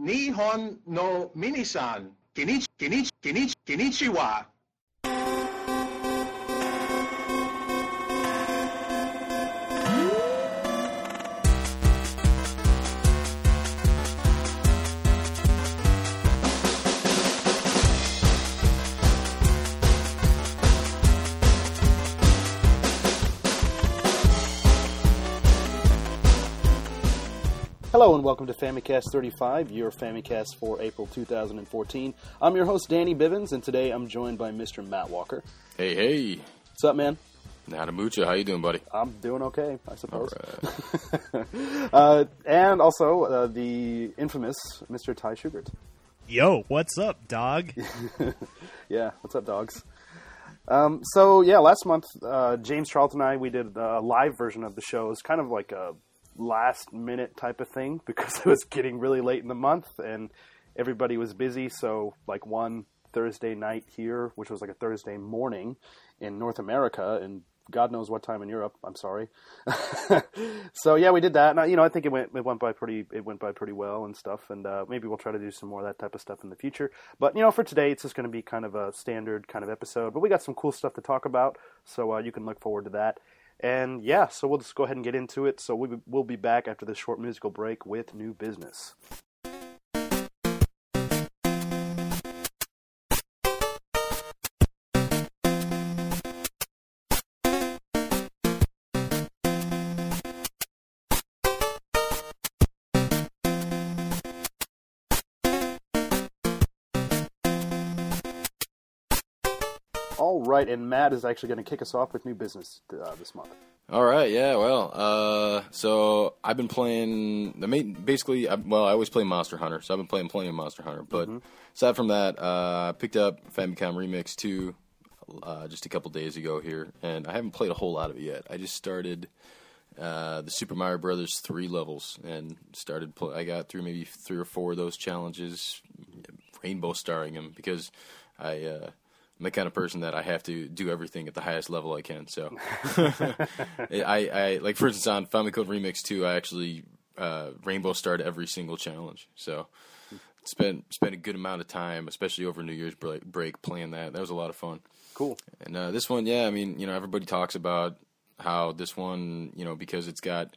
Nihon no Minisan. Kinichi, Kinichi, Kinichi, Kinichiwa. Hello and welcome to Famicast 35, your Famicast for April 2014. I'm your host Danny Bivens, and today I'm joined by Mr. Matt Walker. Hey, hey. What's up, man? Nadamucha, how you doing, buddy? I'm doing okay, I suppose. All uh, and also uh, the infamous Mr. Ty Schubert. Yo, what's up, dog? Yeah, what's up, dogs? Um, so yeah, last month uh, James Charlton and I we did a live version of the show. It was kind of like a last minute type of thing because it was getting really late in the month and everybody was busy. So like one Thursday night here, which was like a Thursday morning in North America, and God knows what time in Europe. I'm sorry. so yeah, we did that. And, I- you know, I think it went it went by pretty it went by pretty well and stuff. And uh, maybe we'll try to do some more of that type of stuff in the future. But you know, for today, it's just going to be kind of a standard kind of episode. But we got some cool stuff to talk about, so uh, you can look forward to that. And yeah, so we'll just go ahead and get into it. So we, we'll be back after this short musical break with new business. Right, and Matt is actually going to kick us off with new business uh, this month. All right, yeah, well, uh, so I've been playing, the main, basically, I, well, I always play Monster Hunter, so I've been playing plenty of Monster Hunter, but aside from that, uh, I picked up Famicom Remix 2 uh, just a couple days ago here, and I haven't played a whole lot of it yet. I just started uh, the Super Mario Brothers 3 levels, and started, pl- I got through maybe three or four of those challenges, rainbow starring them, because I, uh, I'm the kind of person that I have to do everything at the highest level I can. So, I, I like for instance on Famicom Remix 2, I actually uh, rainbow starred every single challenge. So, spent spent a good amount of time, especially over New Year's break, break playing that. That was a lot of fun. Cool. And uh, this one, yeah, I mean, you know, everybody talks about how this one, you know, because it's got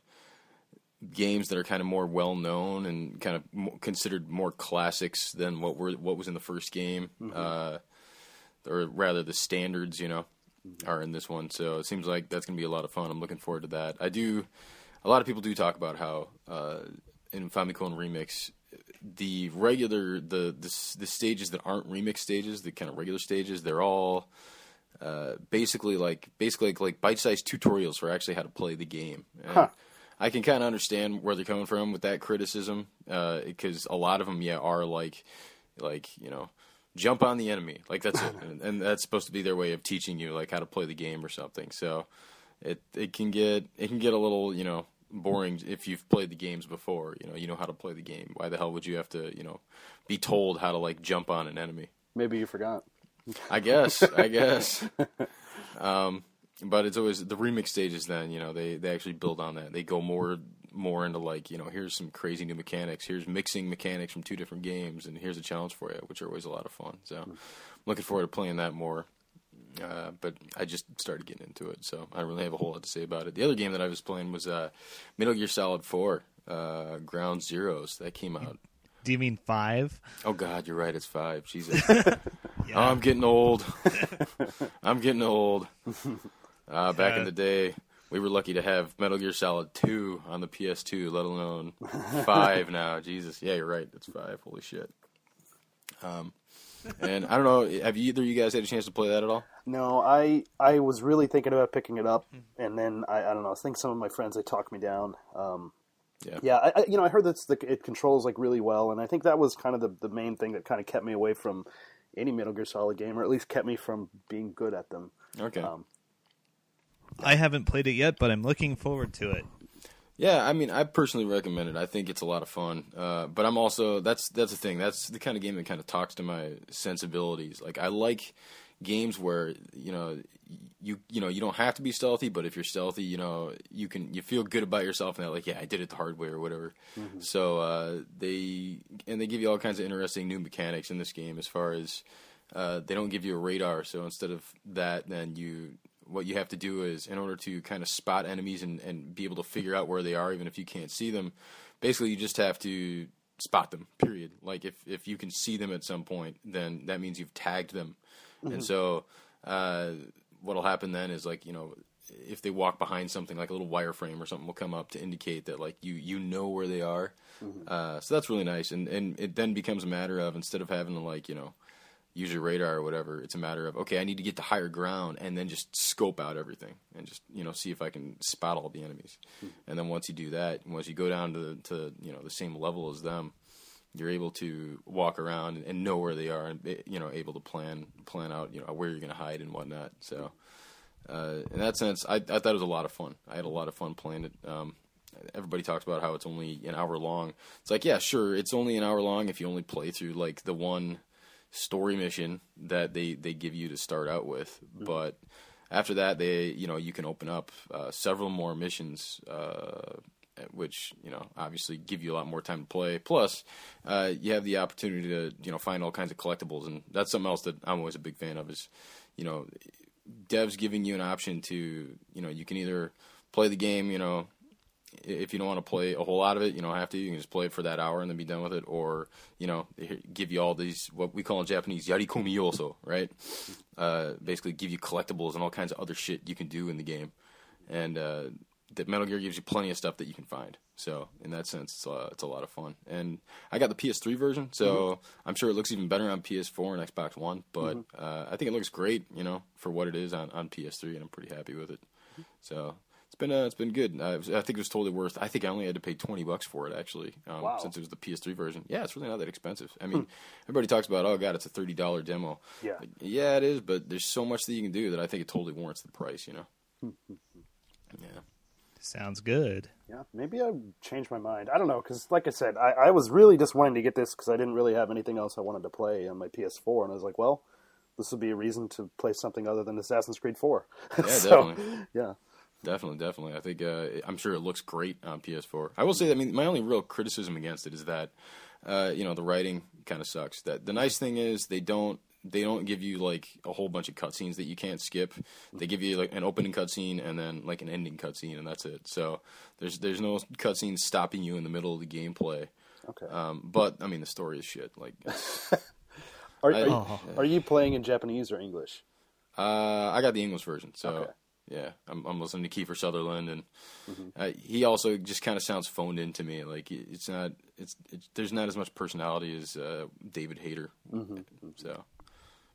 games that are kind of more well known and kind of considered more classics than what were what was in the first game, uh, or rather the standards, you know, are in this one. So it seems like that's going to be a lot of fun. I'm looking forward to that. I do. A lot of people do talk about how uh, in Famicom Remix, the regular the, the the stages that aren't remix stages, the kind of regular stages, they're all uh, basically like basically like, like bite-sized tutorials for actually how to play the game. Huh. I can kind of understand where they're coming from with that criticism because a lot of them, yeah, are like like you know jump on the enemy like that's it and, and that's supposed to be their way of teaching you like how to play the game or something so it it can get it can get a little you know boring if you've played the games before you know you know how to play the game why the hell would you have to you know be told how to like jump on an enemy Maybe you forgot. I guess. I guess. Um, but it's always the remix stages. Then you know they they actually build on that. They go more more into like you know here's some crazy new mechanics. Here's mixing mechanics from two different games, and here's a challenge for you, which are always a lot of fun. So I'm looking forward to playing that more. Uh, but I just started getting into it, so I don't really have a whole lot to say about it. The other game that I was playing was uh, Metal Gear Solid Four, uh, Ground Zeroes. That came out. Do you mean five? Oh God, you're right. It's five. Jesus. Oh, I'm getting old. I'm getting old. Uh, back in the day, we were lucky to have Metal Gear Solid 2 on the PS2, let alone 5 now. Jesus. Yeah, you're right. It's 5. Holy shit. Um, and I don't know, have either of you guys had a chance to play that at all? No, I I was really thinking about picking it up, and then I, I don't know. I think some of my friends they talked me down. Um, Yeah. yeah, I, I, you know, I heard that the, it controls like really well, and I think that was kind of the the main thing that kind of kept me away from any Metal Gear Solid game, or at least kept me from being good at them. Okay. Um, I haven't played it yet, but I'm looking forward to it. Yeah, I mean, I personally recommend it. I think it's a lot of fun. Uh, but I'm also that's that's the thing. That's the kind of game that kind of talks to my sensibilities. Like I like games where you know you you know you don't have to be stealthy, but if you're stealthy, you know you can you feel good about yourself and that like yeah I did it the hard way or whatever. So uh, they and they give you all kinds of interesting new mechanics in this game as far as uh, they don't give you a radar. So instead of that, then you what you have to do is in order to kind of spot enemies and, and be able to figure out where they are, even if you can't see them. Basically, you just have to spot them. Period. Like if if you can see them at some point, then that means you've tagged them. And so, uh, what'll happen then is like you know, if they walk behind something like a little wireframe or something will come up to indicate that like you you know where they are. Uh, so that's really nice. And and it then becomes a matter of instead of having to like you know use your radar or whatever. It's a matter of okay, I need to get to higher ground and then just scope out everything and just you know see if I can spot all the enemies. And then once you do that, once you go down to to you know the same level as them, you're able to walk around and, and know where they are and you know able to plan plan out you know where you're going to hide and whatnot. So. Uh, in that sense, I, I thought it was a lot of fun. I had a lot of fun playing it. Um, everybody talks about how it's only an hour long. It's like, yeah, sure, it's only an hour long if you only play through like the one story mission that they they give you to start out with. But after that, they you know you can open up uh, several more missions. Uh, which you know obviously give you a lot more time to play. Plus, uh, you have the opportunity to you know find all kinds of collectibles, and that's something else that I'm always a big fan of. Is you know devs giving you an option to you know you can either play the game you know if you don't want to play a whole lot of it, you don't have to. You can just play it for that hour and then be done with it, or you know, give you all these what we call in Japanese yarikomi yoso, right? Uh, basically, give you collectibles and all kinds of other shit you can do in the game, and uh, that Metal Gear gives you plenty of stuff that you can find. So in that sense, it's, uh, it's a lot of fun. And I got the PS3 version, so I'm sure it looks even better on PS4 and Xbox One. But uh, I think it looks great, you know, for what it is on, on PS3, and I'm pretty happy with it. So it's been uh, it's been good. I, was- I think it was totally worth. I think I only had to pay twenty bucks for it actually, um, Wow. since it was the PS3 version. Yeah, it's really not that expensive. I mean, everybody talks about oh god, it's a thirty dollar demo. Yeah. Like, yeah, it is, but there's so much that you can do that I think it totally warrants the price. You know. yeah. Sounds good. Yeah, maybe I change my mind. I don't know because, like I said, I, I was really just wanting to get this because I didn't really have anything else I wanted to play on my PS4, and I was like, well, this would be a reason to play something other than Assassin's Creed 4. Yeah, so, definitely. yeah, Definitely, definitely. I think uh, I'm sure it looks great on PS4. I will say, that I mean, my only real criticism against it is that, uh, you know, the writing kind of sucks. That the nice thing is they don't they don't give you like a whole bunch of cutscenes that you can't skip. They give you like an opening cutscene and then like an ending cutscene, and that's it. So there's there's no cutscenes stopping you in the middle of the gameplay. okay. Um, but I mean, the story is shit. Like, Are, I- are, you, are you playing in Japanese or English? Uh, I got the English version, so Okay. Yeah, I'm, I'm listening to Kiefer Sutherland, and Mm-hmm. uh, he also just kind of sounds phoned in to me. Like it's not, it's, it's there's not as much personality as uh, David Hayter. Mm-hmm. So,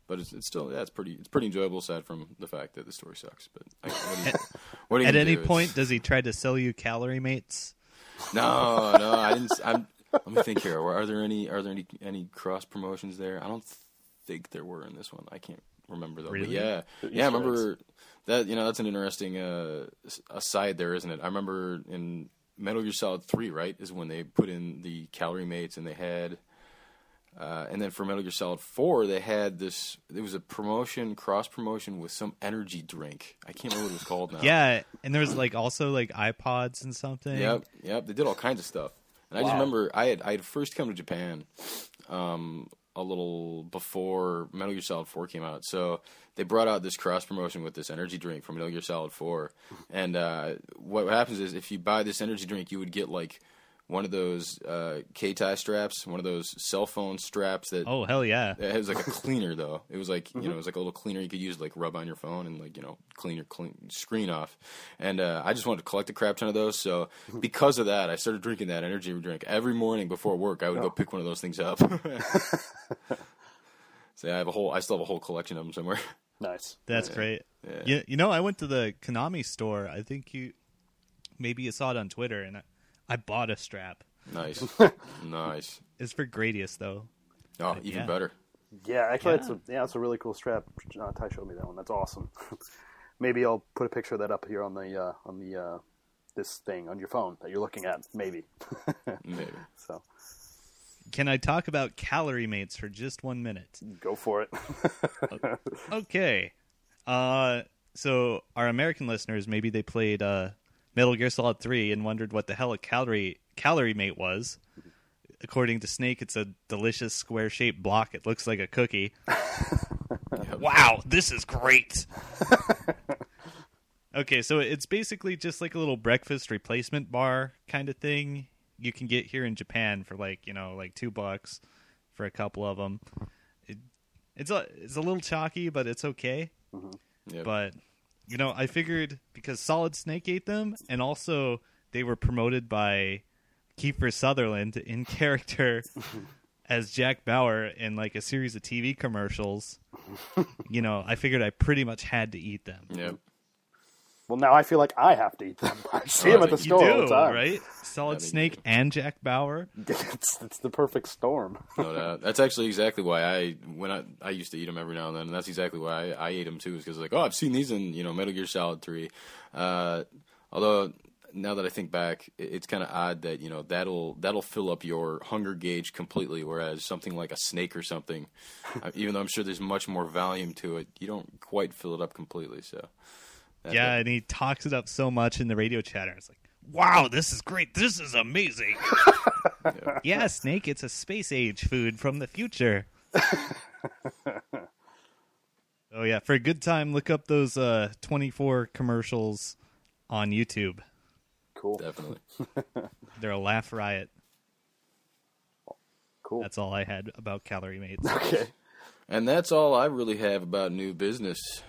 but it's, it's still yeah, it's pretty it's pretty enjoyable aside from the fact that the story sucks. But I, what do you, what are you At any do? It's- point, does he try to sell you CalorieMates? no, no, I didn't. s- I'm, let me think here. Are there any are there any any cross promotions there? I don't think there were in this one. I can't remember though. But Really? yeah, The yeah. I Easter remember that. You know, that's an interesting uh, aside there, isn't it? I remember in Metal Gear Solid Three, right, is when they put in the CalorieMates, and they had. Uh, and then for Metal Gear Solid 4, they had this. It was a promotion, cross promotion with some energy drink. I can't remember what it was called now. Yeah, and there was like also like iPods and something. Yep, yep. They did all kinds of stuff. And I just remember I had I had first come to Japan um, a little before Metal Gear Solid 4 came out. So they brought out this cross promotion with this energy drink from Metal Gear Solid 4. And uh, what happens is if you buy this energy drink, you would get like one of those uh, keitai straps, one of those cell phone straps that Oh hell yeah! it was like a cleaner though. It was like you know, it was like a little cleaner you could use to, like rub on your phone and like you know clean your clean screen off. And uh, I just wanted to collect a crap ton of those. So because of that, I started drinking that energy drink every morning before work. I would go pick one of those things up. so yeah, I have a whole. I still have a whole collection of them somewhere. Nice. That's great. Yeah. You, you know, I went to the Konami store. I think you maybe you saw it on Twitter, and I, I bought a strap. nice, nice. It's for Gradius though. Oh, even Yeah. better. Yeah, actually, Yeah. it's a yeah, it's a really cool strap. Uh, Ty showed me that one. That's awesome. maybe I'll put a picture of that up here on the uh, on the uh, this thing on your phone that you're looking at. Maybe. Maybe. so can I talk about CalorieMates for just one minute? Go for it. Okay. Uh, so our American listeners, maybe they played uh, Metal Gear Solid 3 and wondered what the hell a calorie CalorieMate was. According to Snake, it's a delicious square shaped block. It looks like a cookie. wow, this is great. okay, so it's basically just like a little breakfast replacement bar kind of thing. You can get here in Japan for like you know like two bucks for a couple of them. It, it's a it's a little chalky, but it's okay. Mm-hmm. Yep. But you know, I figured because Solid Snake ate them, and also they were promoted by Kiefer Sutherland in character as Jack Bauer in like a series of TV commercials. you know, I figured I pretty much had to eat them. Yep. Well, now I feel like I have to eat them. I see them at the You store all the time. right? Solid I mean, Snake and Jack Bauer. It's, it's the perfect storm. No doubt. That's actually exactly why I when I I used to eat them every now and then, and that's exactly why I, I ate them too. Is because like, oh, I've seen these in you know Metal Gear Solid Three. Uh, although now that I think back, it- it's kind of odd that you know that'll that'll fill up your hunger gauge completely, whereas something like a snake or something, uh, even though I'm sure there's much more volume to it, you don't quite fill it up completely. So that- Yeah, that- and he talks it up so much in the radio chatter. It's like, wow, this is great. This is amazing. yeah, Snake, it's a space age food from the future. oh yeah, for a good time, look up those uh, 24 commercials on YouTube. Cool. definitely. They're a laugh riot. Cool. That's all I had about CalorieMates. okay. And that's all I really have about new business.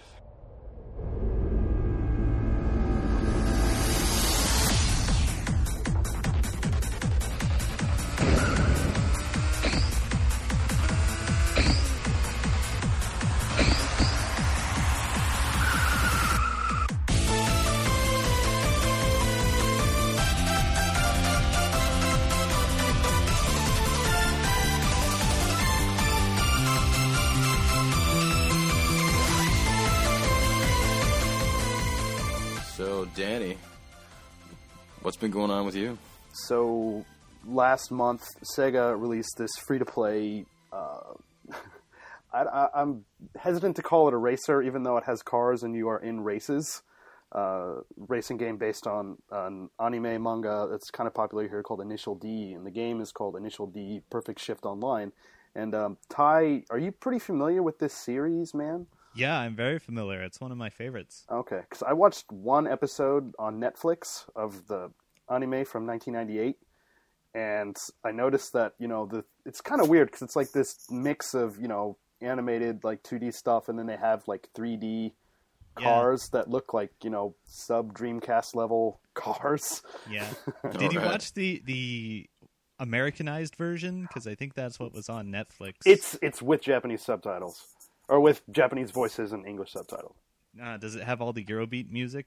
Been going on with you? So last month, Sega released this free-to-play. Uh, I, I, I'm hesitant to call it a racer, even though it has cars and you are in races. Uh, racing game based on an anime manga that's kind of popular here called Initial D, and the game is called Initial D Perfect Shift Online. And um, Ty, are you pretty familiar with this series, man? yeah, I'm very familiar. It's one of my favorites. Okay, because I watched one episode on Netflix of the anime from 1998, and I noticed that you know the it's kind of weird because it's like this mix of you know animated like 2D stuff, and then they have like 3D Yeah. cars that look like you know sub Dreamcast level cars. Yeah. Did you watch the the Americanized version? Because I think that's what was on Netflix. It's it's with Japanese subtitles or with Japanese voices and English subtitles. Uh, does it have all the Eurobeat music?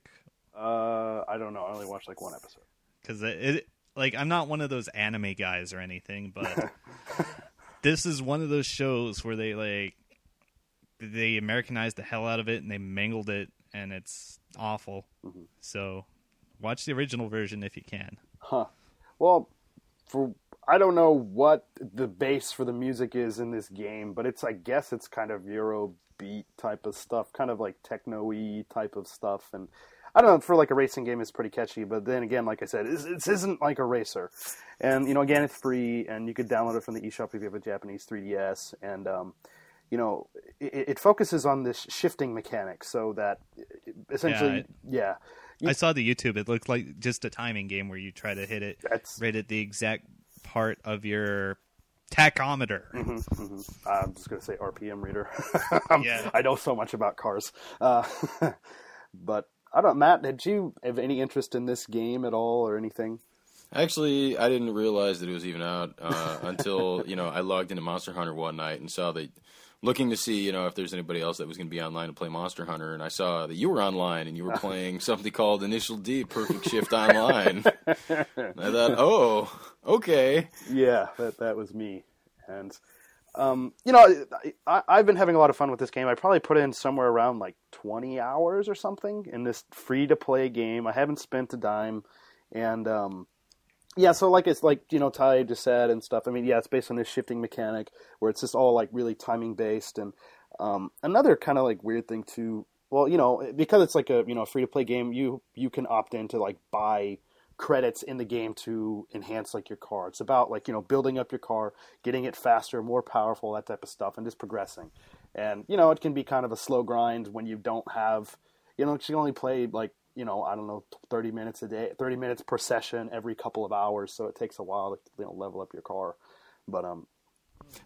Uh, I don't know. I only watched like one episode. Because it, it, like, I'm not one of those anime guys or anything, but this is one of those shows where they like they Americanized the hell out of it and they mangled it, and it's awful. Mm-hmm. So, watch the original version if you can. Huh. Well, for I don't know what the base for the music is in this game, but it's I guess it's kind of Euro beat type of stuff, kind of like techno-y type of stuff, and I don't know. For like a racing game, it's pretty catchy. But then again, like I said, this, this isn't like a racer, and you know, again, it's free, and you could download it from the eShop if you have a Japanese 3DS, and um, you know, it, it focuses on this shifting mechanic, so that essentially, yeah, I saw the YouTube. It looked like just a timing game where you try to hit it right at the exact part of your tachometer. I'm just gonna say RPM reader. Yeah. I know so much about cars, uh, but I don't. Matt, did you have any interest in this game at all or anything? Actually, I didn't realize that it was even out uh, until you know I logged into Monster Hunter one night and saw that, looking to see you know if there's anybody else that was going to be online to play Monster Hunter, and I saw that you were online and you were playing something called Initial D Perfect Shift Online. I thought, oh, okay, Yeah, that that was me, and um, you know, I, I've been having a lot of fun with this game. I probably put in somewhere around like 20 hours or something in this free to play game. I haven't spent a dime, and um, Yeah, so like it's like you know Ty just said and stuff. I mean, yeah, it's based on this shifting mechanic where it's just all like really timing based. And um, another kind of like weird thing too. Well, you know, because it's like a you know free to play game, you you can opt in to like buy credits in the game to enhance like your car. It's about like you know building up your car, getting it faster, more powerful, that type of stuff, and just progressing. And you know, it can be kind of a slow grind when you don't have, you know, you can only play like you know, I don't know, 30 minutes a day, 30 minutes per session every couple of hours. So it takes a while to you know, level up your car. But um,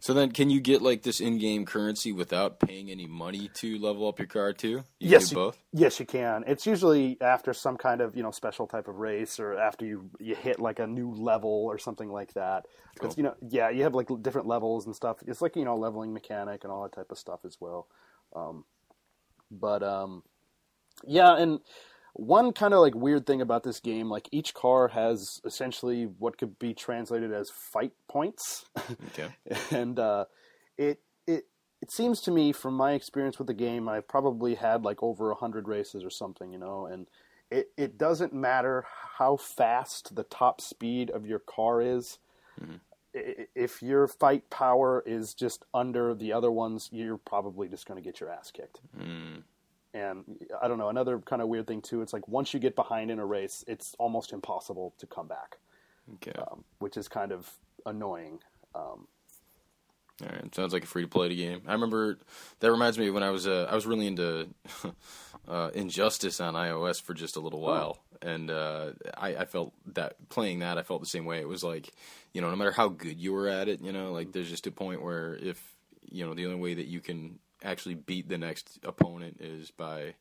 So then, can you get like this in-game currency without paying any money to level up your car too? You yes, you- both. yes, you can. It's usually after some kind of you know special type of race, or after you you hit like a new level or something like that. Because Cool. you know, yeah, you have like different levels and stuff. It's like you know leveling mechanic and all that type of stuff as well. Um, but um, yeah, and one kind of like weird thing about this game, like each car has essentially what could be translated as fight points. Okay. and uh, it it it seems to me from my experience with the game, I've probably had like over a hundred races or something, you know, and it it doesn't matter how fast the top speed of your car is. I- If your fight power is just under the other ones, you're probably just going to get your ass kicked. Mm. And I don't know. Another kind of weird thing too. It's like once you get behind in a race, it's almost impossible to come back, Okay. um, which is kind of annoying. Um, All right, sounds like a free to play game. I remember that reminds me when I was uh, I was really into uh, Injustice on iOS for just a little while, and uh, I, I felt that playing that I felt the same way. It was like you know no matter how good you were at it, you know like there's just a point where if you know the only way that you can actually beat the next opponent is by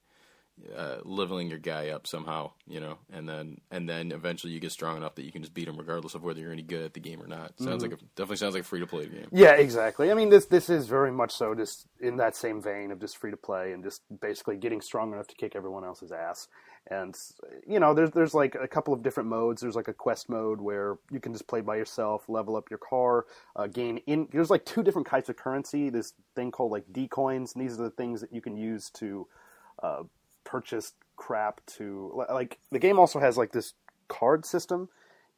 uh, leveling your guy up somehow, you know, and then and then eventually you get strong enough that you can just beat him regardless of whether you're any good at the game or not. Sounds like a, definitely sounds like a free to play game. Yeah, exactly. I mean, this this is very much so just in that same vein of just free to play and just basically getting strong enough to kick everyone else's ass. And you know, there's there's like a couple of different modes. There's like a quest mode where you can just play by yourself, level up your car, uh, gain in. There's like two different types of currency. This thing called like D coins, and these are the things that you can use to uh, purchase crap. To like the game also has like this card system,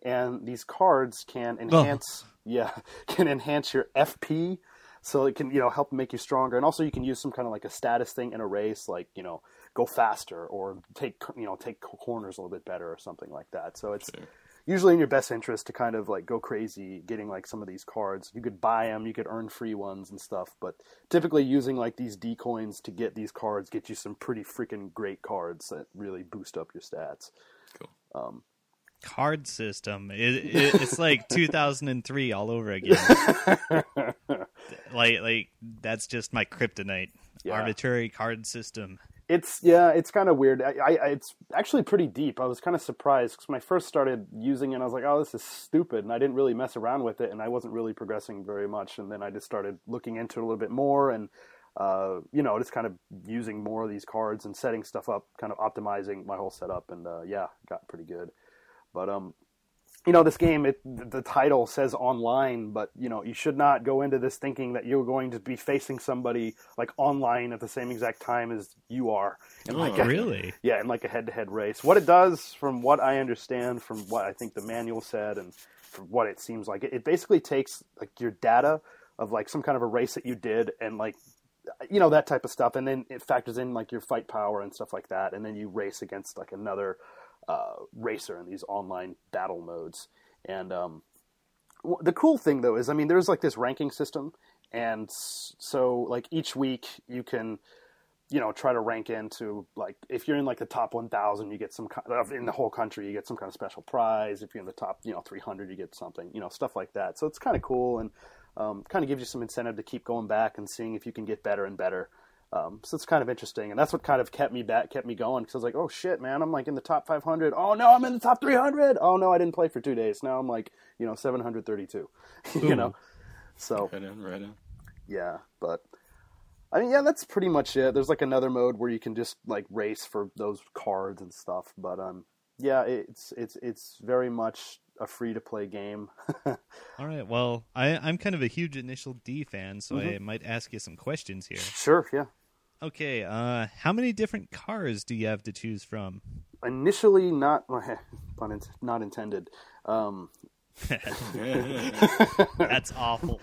and these cards can enhance yeah can enhance your fp so it can you know help make you stronger and also you can use some kind of like a status thing in a race like you know go faster or take you know take corners a little bit better or something like that so it's Sure. usually in your best interest to kind of like go crazy getting like some of these cards you could buy them you could earn free ones and stuff but typically using like these d coins to get these cards get you some pretty freaking great cards that really boost up your stats Cool. Um, card system. It, it, it's like 2003 all over again. like like that's just my kryptonite. Yeah. Arbitrary card system. It's yeah, it's kind of weird. I, I, it's actually pretty deep. I was kind of surprised because when I first started using it, I was like, "Oh, this is stupid," and I didn't really mess around with it, and I wasn't really progressing very much. And then I just started looking into it a little bit more, and uh, you know, just kind of using more of these cards and setting stuff up, kind of optimizing my whole setup, and uh, yeah, got pretty good. But um, you know, this game, it, the title says online, but you know, you should not go into this thinking that you're going to be facing somebody like online at the same exact time as you are. in Oh, like a- Really? Yeah, in like a head-to-head race. What it does, from what I understand, from what I think the manual said, and from what it seems like, it, it basically takes like your data of like some kind of a race that you did, and like you know that type of stuff, and then it factors in like your fight power and stuff like that, and then you race against like another uh, racer in these online battle modes. And um, the cool thing though is, I mean, there's like this ranking system, and so like each week you can, you know, try to rank into like if you're in like the top 1,000, you get some kind of in the whole country, you get some kind of special prize. If you're in the top, you know, 300, you get something, you know, stuff like that. So it's kind of cool and um, kind of gives you some incentive to keep going back and seeing if you can get better and better. Um, so it's kind of interesting, and that's what kind of kept me back, kept me going. Because I was like, "Oh shit, man! I'm like in the top 500. Oh no, I'm in the top 300. Oh no, I didn't play for two days. Now I'm like, you know, 732. you know, so Right on, right on. yeah, but I mean, yeah, that's pretty much it. There's like another mode where you can just like race for those cards and stuff. But um, yeah, it's it's it's very much a free to play game. All right. Well, I, I'm kind of a huge Initial D fan, so Mm-hmm. I might ask you some questions here. sure, yeah. Okay. Uh, how many different cars do you have to choose from? initially not pun not intended. Um, That's awful.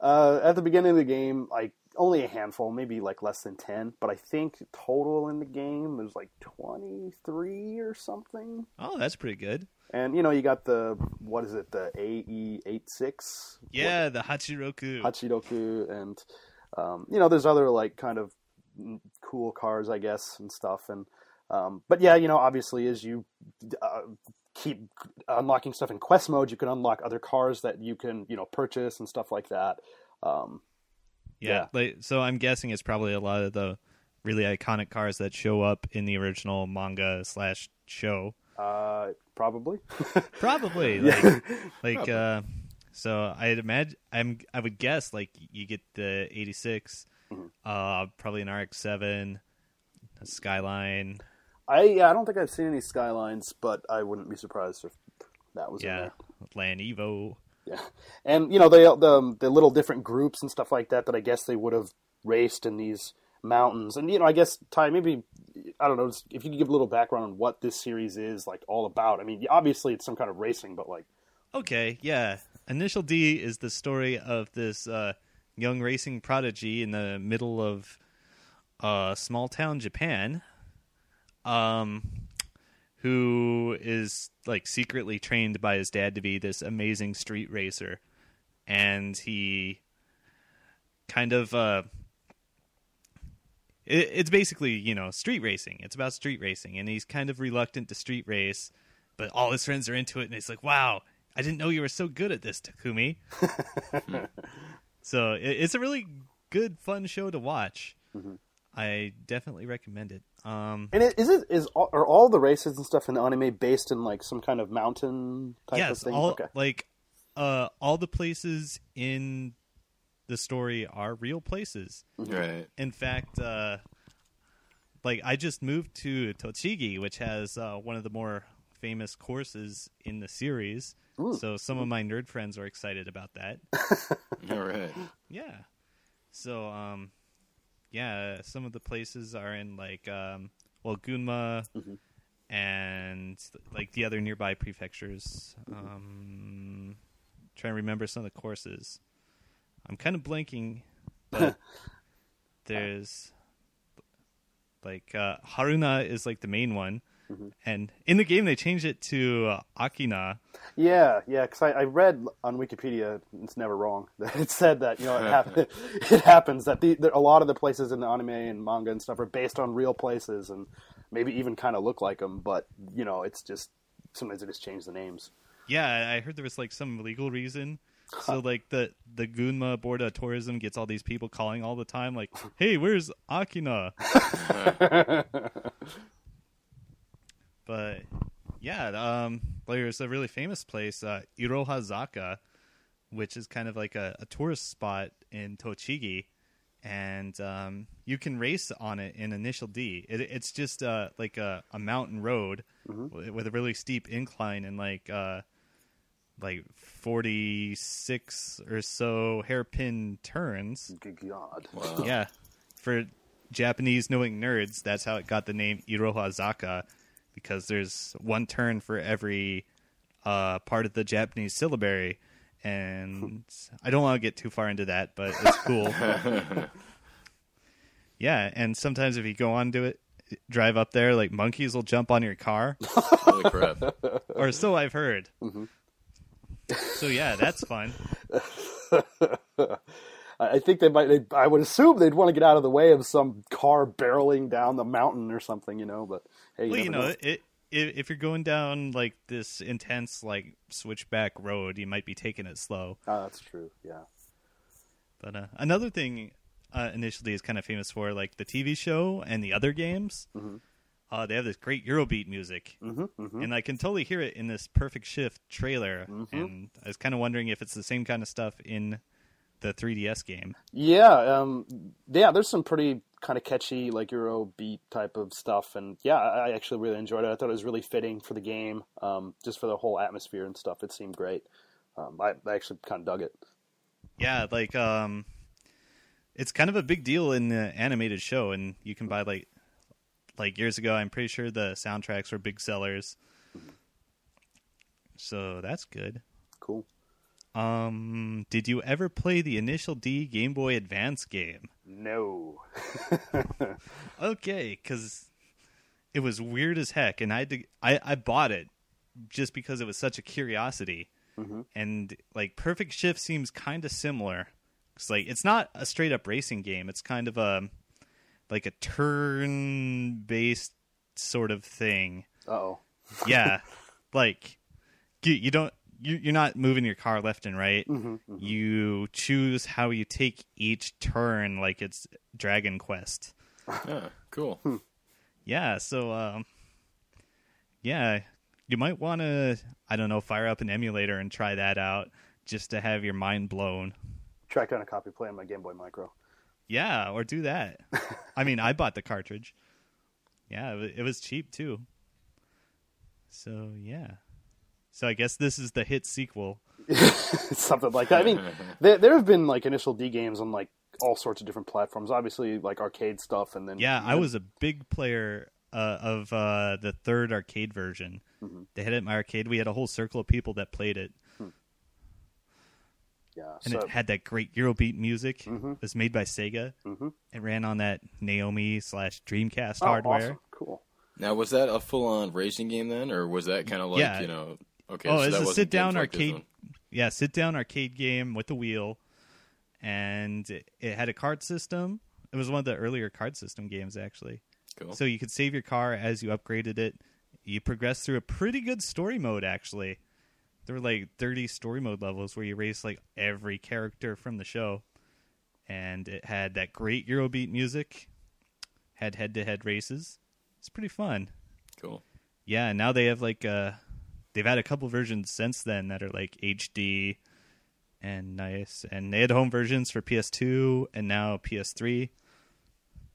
uh, at the beginning of the game, like only a handful, maybe like less than ten, but I think total in the game there's like twenty three or something. Oh, that's pretty good. And you know, you got the what is it, the AE 86 Yeah, the Hachiroku. Hachiroku, and um, you know, there's other like kind of cool cars, I guess, and stuff. And um, but yeah, you know, obviously, as you uh, keep unlocking stuff in quest mode, you can unlock other cars that you can you know purchase and stuff like that. Um, yeah, yeah. Like, so I'm guessing it's probably a lot of the really iconic cars that show up in the original manga slash show. uh, probably. Probably, like, like, uh, so I'd imagine I'm I would guess like you get the 86, Mm-hmm. uh, probably an RX-7, a Skyline. I yeah, I don't think I've seen any skylines, but I wouldn't be surprised if that was in Yeah, there. Land Evo. Yeah, and you know they the the little different groups and stuff like that that I guess they would have raced in these mountains. And you know, I guess Ty, maybe I don't know if you could give a little background on what this series is like all about. I mean, obviously it's some kind of racing, but like Okay, yeah. Initial D is the story of this uh, young racing prodigy in the middle of uh, small town Japan, um, who is like secretly trained by his dad to be this amazing street racer, and he kind of uh, it, it's basically you know street racing. It's about street racing, and he's kind of reluctant to street race, but all his friends are into it, and he's like, "Wow, I didn't know you were so good at this, Takumi." so it, it's a really good, fun show to watch. I definitely recommend it. Um, and it, is it is all, are all the races and stuff in the anime based in like some kind of mountain type of thing? all okay, like uh, all the places in the story are real places. Right. In fact, uh, like I just moved to Tochigi, which has uh, one of the more famous courses in the series. So some of my nerd friends are excited about that. All right. yeah. So um, yeah, some of the places are in like um, well Gunma and like the other nearby prefectures. Um, trying to remember some of the courses. I'm kind of blanking, but there's like uh, Haruna is like the main one, and in the game they changed it to uh, Akina. yeah, yeah. Because I, I read on Wikipedia, it's never wrong. That it said that you know it, it happens that the, that a lot of the places in the anime and manga and stuff are based on real places and maybe even kind of look like them, but you know it's just sometimes they just change the names. Yeah, I heard there was like some legal reason. So like the the Gunma Board of Tourism gets all these people calling all the time, like, "Hey, where's Akina?" But yeah, um, there's a really famous place, uh, Irohazaka, which is kind of like a, a tourist spot in Tochigi, and um, you can race on it in Initial D. It, it's just uh, like a, a mountain road with, with a really steep incline and like uh, like forty six or so hairpin turns. Good God. Wow. Yeah, for Japanese knowing nerds, that's how it got the name Irohazaka, because there's one turn for every uh, part of the Japanese syllabary, and I don't want to get too far into that, but it's cool. yeah, and sometimes if you go on to it, drive up there, like monkeys will jump on your car, Holy crap. or so I've heard. So yeah, that's fun. I think they might. They, I would assume they'd want to get out of the way of some car barreling down the mountain or something, you know. But hey, you Well, you never know, it, if, if you're going down like this intense like switchback road, you might be taking it slow. Ah, that's true. Yeah. But uh, another thing, uh, Initial D is kind of famous for like the TV show and the other games. Uh, they have this great Eurobeat music, mm-hmm, and I can totally hear it in this Perfect Shift trailer. And I was kind of wondering if it's the same kind of stuff in the 3DS game. Yeah, um, yeah. There's some pretty kind of catchy, like Euro beat type of stuff, and yeah, I actually really enjoyed it. I thought it was really fitting for the game, um, just for the whole atmosphere and stuff. It seemed great. Um, I, I actually kind of dug it. Yeah, like um, it's kind of a big deal in the animated show, and you can buy like like years ago. I'm pretty sure the soundtracks were big sellers. So that's good. Cool. Um, did you ever play the Initial D Game Boy Advance game? No. Okay, because it was weird as heck, and I had to, I I bought it just because it was such a curiosity, and like Perfect Shift seems kind of similar. It's like it's not a straight up racing game. It's kind of a like a turn based sort of thing. Uh-oh. yeah like you, you don't you, you're not moving your car left and right. Mm-hmm, mm-hmm. You choose how you take each turn like it's dragon quest. Yeah, cool. Hmm. yeah so um yeah you might want to i don't know fire up an emulator and try that out just to have your mind blown. Track down a copy, play on my Game Boy Micro. yeah or do that. I mean i bought the cartridge. Yeah it was cheap too. So yeah so i guess this is the hit sequel Something like that. I mean, there, there have been like initial D games on like all sorts of different platforms. Obviously, like arcade stuff, and then Yeah, I was a big player uh, of uh, the third arcade version. Mm-hmm. They had it in my arcade. We had a whole circle of people that played it, yeah. and So it had that great Eurobeat music. Mm-hmm. It was made by Sega. It ran on that Naomi slash Dreamcast oh, hardware. awesome. cool. Now, was that a full-on racing game then, or was that kind of like Yeah. you know? Okay, oh, so it's that a sit down games like this arcade. one. yeah, sit down arcade game with the wheel, and it, it had a card system. It was one of the earlier card system games, actually. Cool. So you could save your car as you upgraded it. You progressed through a pretty good story mode, actually. There were like 30 story mode levels where you race like every character from the show. And it had that great Eurobeat music, had head to head races. It's pretty fun. cool. Yeah, now they have like uh they've had a couple versions since then that are like HD and nice. And they had home versions for PS2 and now PS3.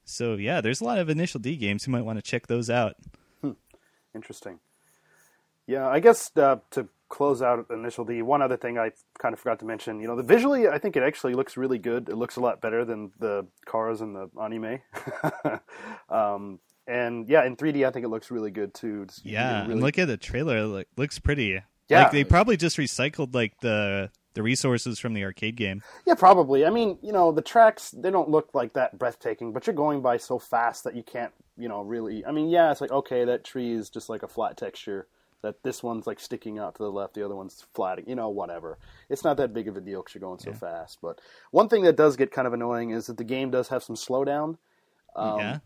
So yeah, there's a lot of initial D games. You might want to check those out. Interesting. Yeah, I guess uh, to close out initial D, one other thing I kind of forgot to mention. You know, the visually, I think it actually looks really good. It looks a lot better than the cars and the anime. um, and yeah, in 3D, I think it looks really good too. It's- Yeah, really- look at the trailer. It look- looks pretty. Yeah. Like they probably just recycled like the the resources from the arcade game. Yeah, probably. I mean, you know, the tracks they don't look like that breathtaking, but you're going by so fast that you can't, you know, really. I mean, yeah, it's like okay, that tree is just like a flat texture. That this one's like sticking out to the left, the other one's flat. You know, whatever. It's not that big of a deal because you're going so fast. But one thing that does get kind of annoying is that the game does have some slowdown, Um, yeah.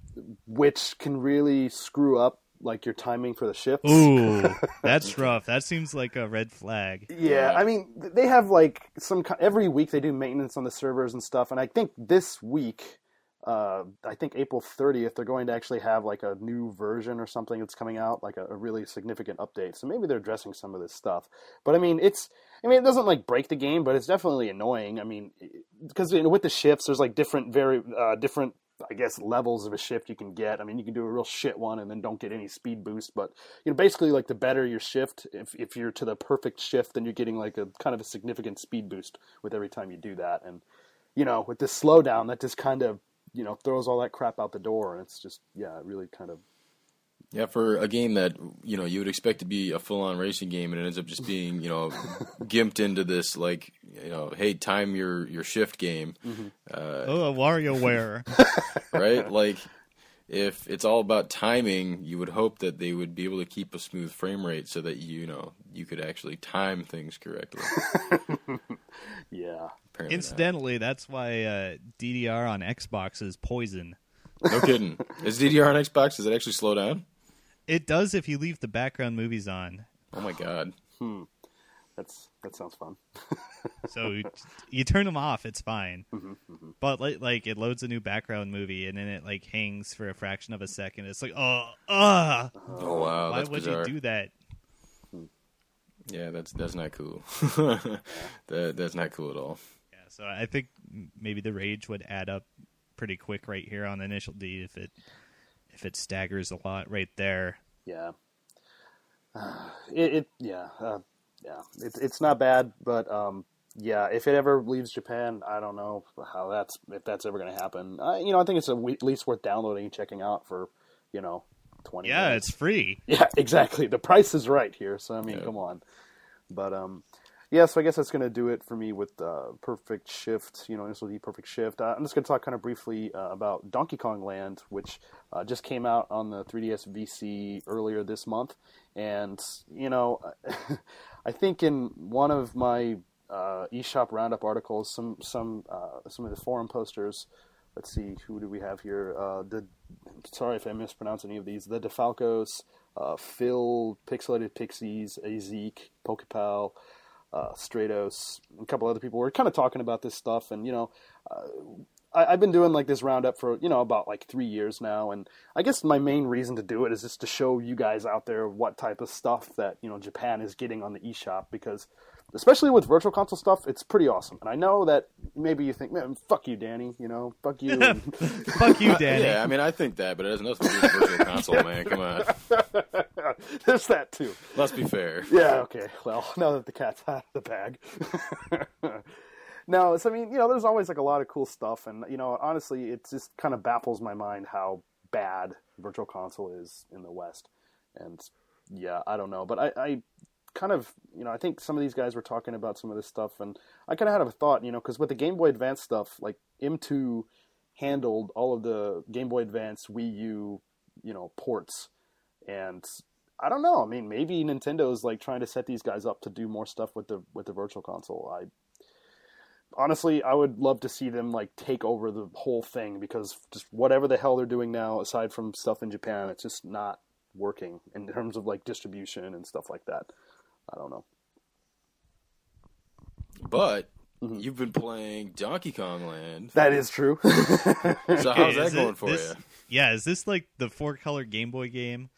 which can really screw up like your timing for the shifts. Ooh, that's rough. That seems like a red flag. Yeah, I mean, they have like some every week they do maintenance on the servers and stuff, and I think this week, uh, I think April 30th, they're going to actually have like a new version or something that's coming out, like a, a really significant update. So maybe they're addressing some of this stuff. But I mean, it's, I mean, it doesn't like break the game, but it's definitely annoying. I mean, because you know, with the shifts, there's like different, very uh, different. Guess levels of a shift you can get. I mean, you can do a real shit one and then don't get any speed boost. But you know, basically, like the better your shift, if if you're to the perfect shift, then you're getting like a kind of a significant speed boost with every time you do that. And you know, with this slowdown, that just kind of you know throws all that crap out the door, and it's just yeah, it really kind of Yeah, for a game that you know you would expect to be a full-on racing game, and it ends up just being you know gimped into this like you know, hey, time your your shift game, Oh, a WarioWare. right? like if it's all about timing, you would hope that they would be able to keep a smooth frame rate so that you know you could actually time things correctly. yeah. Apparently not. Incidentally, that's why uh, DDR on Xbox is poison. no kidding. Is DDR on Xbox? Does it actually slow down? It does if you leave the background movies on. Oh my god. Hmm. That's that sounds fun. So you, you turn them off, it's fine. Mm-hmm, But like, like it loads a new background movie and then it like hangs for a fraction of a second. It's like, oh, ah, Oh wow, why that's would bizarre. you do that? Yeah, that's that's not cool. that that's not cool at all. Yeah, so I think maybe the rage would add up pretty quick right here on Initial D if it if it staggers a lot right there. Yeah. it, it yeah uh, yeah it's it's not bad, but um yeah if it ever leaves Japan, I don't know how that's if that's ever going to happen. Uh, you know, I think it's a, at least worth downloading and checking out for you know twenty. Yeah, minutes. it's free. yeah exactly. The price is right here, so I mean, Yeah. come on. But um, yeah, so I guess that's going to do it for me with uh, Perfect Shift. You know, will be Perfect Shift. Uh, I'm just going to talk kind of briefly uh, about Donkey Kong Land, which uh, just came out on the 3DS VC earlier this month. And, you know, I think in one of my uh, eShop Roundup articles, some some uh, some of the forum posters. Let's see, who do we have here? The sorry if I mispronounce any of these. The DeFalcos, Phil, Pixelated Pixies, Azik, Pokepal, uh, Stratos, a couple other people were kind of talking about this stuff, and you know, uh, I, have been doing like this roundup for you know about like three years now, and I guess my main reason to do it is just to show you guys out there what type of stuff that you know Japan is getting on the eShop because especially with virtual console stuff, it's pretty awesome. And I know that maybe you think, man, fuck you, Danny. You know, fuck you. fuck you, Danny. Yeah, I mean, I think that, but it has nothing to do with virtual console, man. Come on. There's that too. Let's be fair. Yeah. Okay. Well, now that the cat's out of the bag. no, so I mean, you know, there's always like a lot of cool stuff, and you know, honestly, it just kind of baffles my mind how bad virtual console is in the West, and yeah, I don't know, but I, I kind of, you know, I think some of these guys were talking about some of this stuff, and I kind of had a thought, you know, because with the Game Boy Advance stuff, like M2 handled all of the Game Boy Advance, Wii U, you know, ports, and I don't know. I mean, maybe Nintendo is like trying to set these guys up to do more stuff with the with the Virtual Console. I honestly, I would love to see them like take over the whole thing because just whatever the hell they're doing now, aside from stuff in Japan, it's just not working in terms of like distribution and stuff like that. I don't know. But mm-hmm. you've been playing Donkey Kong Land. That is true. so how's that going it, for this, you? Yeah, is this like the four color Game Boy game?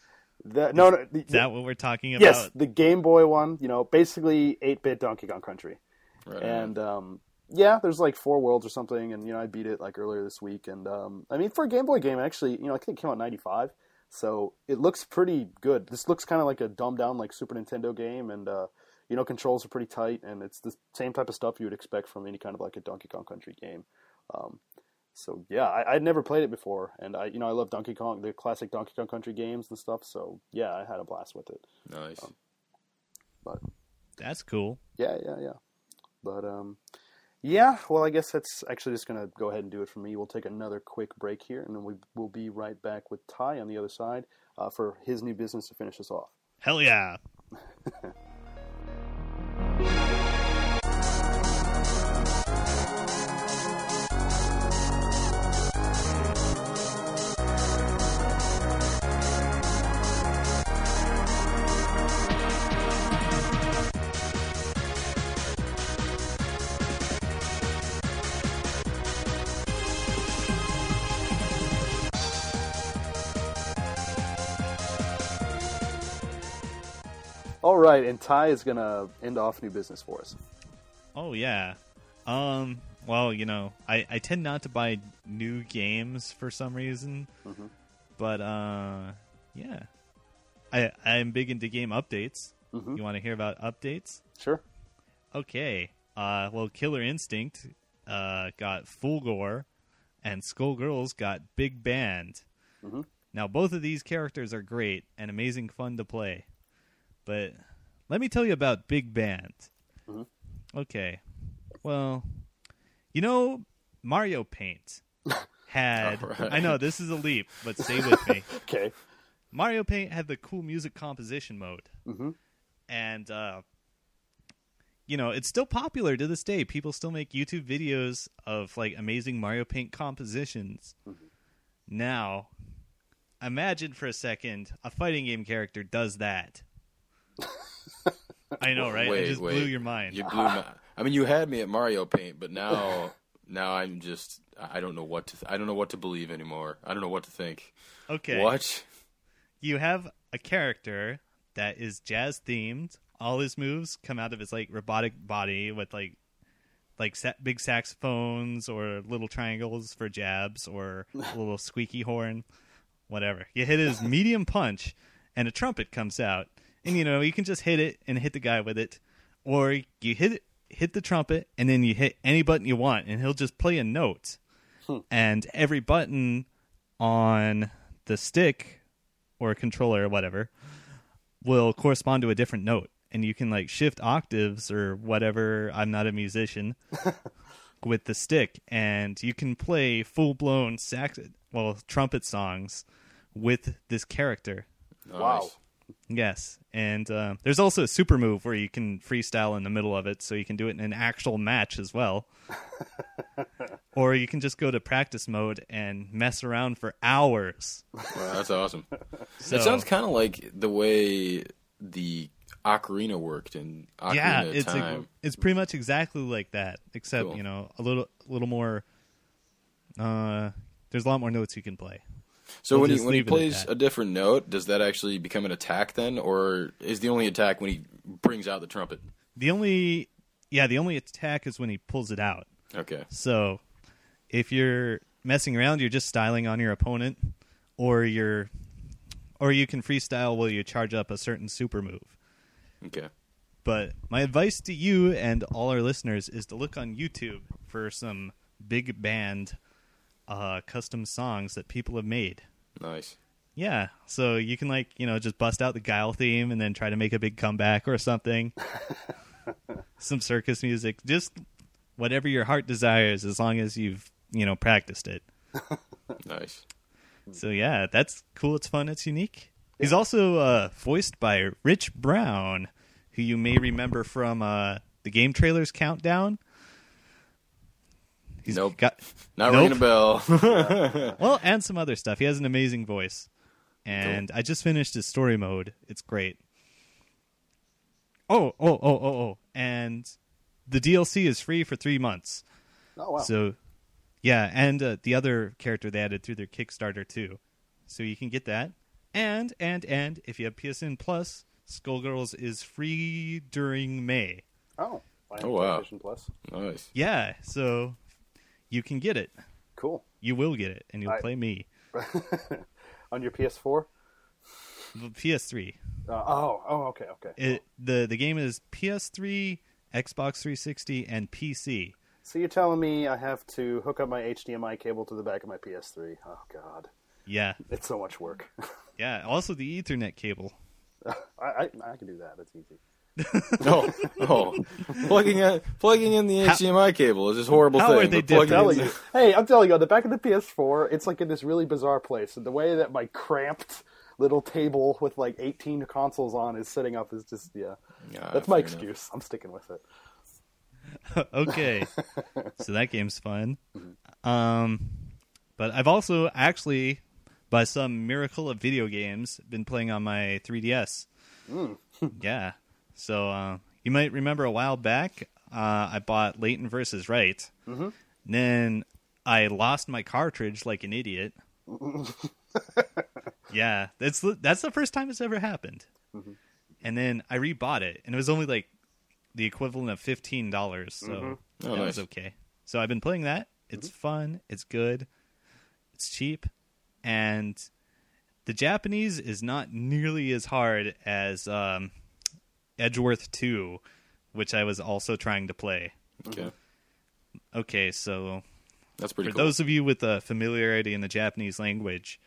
The, no, no. The, is that what we're talking about? Yes, the Game Boy one. You know, basically eight bit Donkey Kong Country. Right. And um, yeah, there's like four worlds or something, and you know I beat it like earlier this week. And um, I mean, for a Game Boy game, actually, you know, I think it came out in '95. So it looks pretty good. This looks kind of like a dumbed down like Super Nintendo game, and uh, you know controls are pretty tight, and it's the same type of stuff you would expect from any kind of like a Donkey Kong Country game. Um, so yeah, I, would never played it before, and I you know I love Donkey Kong, the classic Donkey Kong Country games and stuff. So yeah, I had a blast with it. Nice. Um, but that's cool. Yeah, yeah, yeah. But um, yeah, well, I guess that's actually just going to go ahead and do it for me. We'll take another quick break here, and then we, will be right back with Ty on the other side uh, for his new business to finish us off. Hell yeah. All right, and Ty is gonna end off new business for us. Oh yeah. Um. Well, you know, I, I tend not to buy new games for some reason, mm-hmm. but uh, yeah, I I'm big into game updates. Mm-hmm. You want to hear about updates? Sure. Okay. Uh, well, Killer Instinct uh, got Fulgore, and Skullgirls got Big Band. Mm-hmm. Now, both of these characters are great and amazing fun to play. But let me tell you about Big Band. Mm-hmm. Okay. Well, you know, Mario Paint had. right. I know this is a leap, but stay with me. okay. Mario Paint had the cool music composition mode. Mm-hmm. And, uh, you know, it's still popular to this day. People still make YouTube videos of like amazing Mario Paint compositions. Mm-hmm. Now, imagine for a second a fighting game character does that. I know, right? Wait, I just wait. blew your mind. You blew my. I mean, you had me at Mario Paint, but now, now I'm just. I don't know what to. Th- I don't know what to believe anymore. I don't know what to think. Okay. What? You have a character that is jazz themed. All his moves come out of his like robotic body with like like sa- big saxophones or little triangles for jabs or a little squeaky horn, whatever. You hit his medium punch, and a trumpet comes out and you know you can just hit it and hit the guy with it, or you hit it, hit the trumpet, and then you hit any button you want, and he'll just play a note. Hmm. And every button on the stick or controller or whatever will correspond to a different note. and you can like shift octaves or whatever. I'm not a musician with the stick, and you can play full blown sax, well, trumpet songs with this character. Wow. Nice. Yes, and uh, there's also a super move where you can freestyle in the middle of it, so you can do it in an actual match as well. or you can just go to practice mode and mess around for hours. Wow, that's awesome. So, It sounds kind of like the way the ocarina worked in Ocarina yeah, of it's a- it's pretty much exactly like that, except Cool. you know a little a little more. Uh, there's a lot more notes you can play. So when he when he leave it at plays a different note, does that actually become an attack then, or is the only attack when he brings out the trumpet? The only, yeah, the only attack is when he pulls it out. Okay. So if you're messing around, you're just styling on your opponent, or you're, or you can freestyle while you charge up a certain super move. Okay. But my advice to you and all our listeners is to look on YouTube for some big band uh, custom songs that people have made. Nice. Yeah, so you can like you know just bust out the Guile theme and then try to make a big comeback or something. Some circus music, just whatever your heart desires, as long as you've you know practiced it. Nice. So yeah, that's cool. It's fun. It's unique. He's also uh, voiced by Rich Brown, who you may remember from uh, the game trailers countdown. He's Nope. got Not Nope. ringing a bell. well, and some other stuff. He has an amazing voice, and I just finished his story mode. It's great. Oh, oh, oh, oh, oh, and the DLC is free for three months. Oh wow. So, yeah, and uh, the other character they added through their Kickstarter too, so you can get that. And and and if you have PSN Plus, Skullgirls is free during May. oh. Oh, wow. Plus. nice. Yeah, so you can get it. Cool. You will get it, and you'll I- play me. On your PS4? PS3. Uh, oh, oh, okay, okay. It the the game is PS3, Xbox 360, and PC. So you're telling me I have to hook up my HDMI cable to the back of my PS3? Oh God, Yeah, it's so much work. yeah. Also the Ethernet cable. I, I I can do that. That's easy. Oh, oh. plugging in plugging in the How- HDMI cable is this horrible How thing. are they but telling you. Hey, I'm telling you, on the back of the PS4, it's like in this really bizarre place. And the way that my cramped little table with like 18 consoles on is setting up is just yeah. Ah, That's my fair enough. excuse. I'm sticking with it. okay, so that game's fun. Um, but I've also actually, by some miracle of video games, been playing on my 3DS. yeah. So uh, you might remember a while back, uh, I bought Layton versus Wright. Mm-hmm. Then I lost my cartridge like an idiot. yeah, that's the- that's the first time it's ever happened. And then I rebought it, and it was only like the equivalent of fifteen dollars. So Oh, that was okay. So I've been playing that. It's fun. It's good. It's cheap, and the Japanese is not nearly as hard as um, Edgeworth Two, which I was also trying to play. Okay, Okay, so that's pretty for cool. those of you with a familiarity in the Japanese language,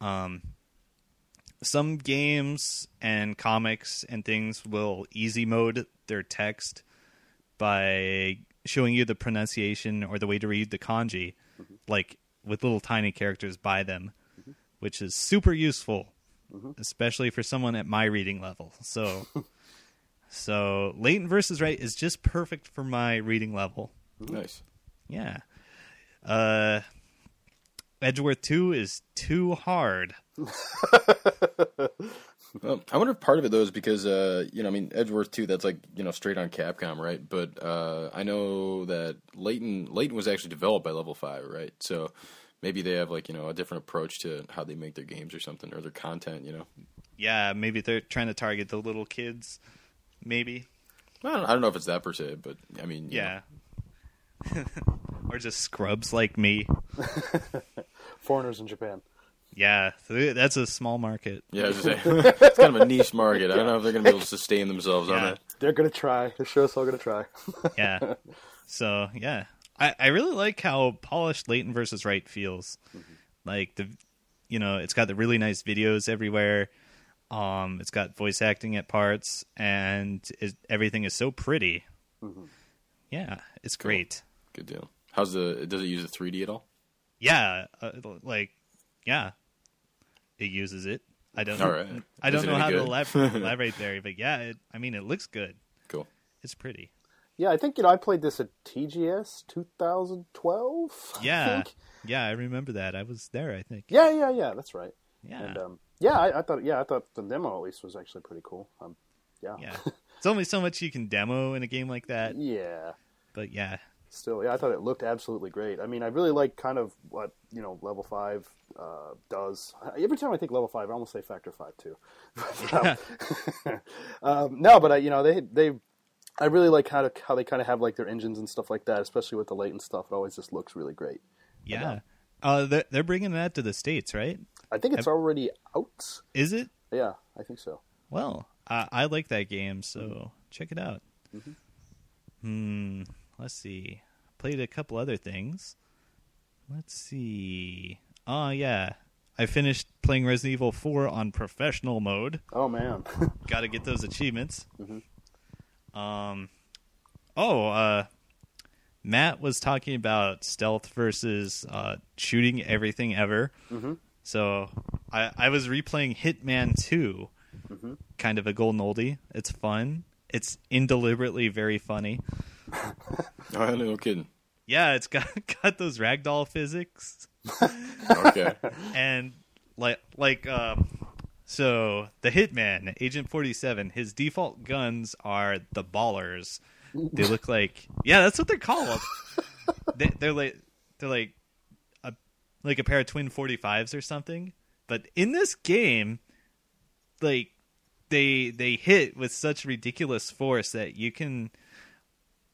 um, some games and comics and things will easy mode their text by showing you the pronunciation or the way to read the kanji, mm-hmm. like with little tiny characters by them, mm-hmm. which is super useful, mm-hmm. especially for someone at my reading level. So. So, Layton versus Wright is just perfect for my reading level. nice. Yeah. Uh Edgeworth 2 is too hard. Well, I wonder if part of it though is because uh, you know, I mean, Edgeworth too. That's like you know, straight on Capcom, right? But uh, I know that Layton Layton was actually developed by Level Five, right? So maybe they have like you know a different approach to how they make their games or something or their content. You know, Yeah, maybe they're trying to target the little kids. Maybe. I don't, I don't know if it's that per se, but I mean, you Yeah. or just scrubs like me. Foreigners in Japan. Yeah, that's a small market. yeah, I was just saying, it's kind of a niche market. I don't know if they're going to be able to sustain themselves on Yeah. it. They're gonna try. The show's all gonna try. Yeah. so, yeah. I, I really like how polished Layton versus Wright feels. Mm-hmm. Like the you know, it's got the really nice videos everywhere. Um, it's got voice acting at parts, and it, everything is so pretty. Yeah, it's great. Good deal. How's the? Does it use the 3D at all? Yeah, uh, like yeah, it uses it. I don't. All right. I don't know how to good? elab- elaborate there, but yeah, it, I mean, it looks good. Cool. It's pretty. Yeah, I think you know I played this at TGS 2012. I Yeah, think. yeah, I remember that. I was there. I think. yeah, yeah, yeah. That's right. Yeah, And um, yeah, I, I thought yeah, I thought the demo at least was actually pretty cool. Um, yeah, yeah. It's only so much you can demo in a game like that, yeah. but yeah, Still, yeah, I thought it looked absolutely great. I mean, I really like kind of what you know level five uh, does. Every time I think level five, I almost say factor five too. um, um, no, but I, you know, they they, I really like how to, how they kind of have like their engines and stuff like that, especially with the Layton stuff. It always just looks really great. yeah. Uh, they're, they're bringing that to the states, right? I think it's already out. Is it? Yeah, I think so. Well, I, I like that game, so check it out. Hmm. Let's see. Played a couple other things. Let's see. Oh yeah, I finished playing Resident Evil 4 on professional mode. Oh man, Got to get those achievements. Um. Oh, uh, Matt was talking about stealth versus uh, shooting everything ever. So I I was replaying Hitman 2 kind of a golden oldie. It's fun. It's indeliberately very funny. Oh, no kidding. Yeah, it's got got those ragdoll physics Okay. and like like um so the hitman agent 47 his default guns are the ballers they look like yeah that's what they're called they, they're like they're like like a pair of twin 45s or something but in this game like they they hit with such ridiculous force that you can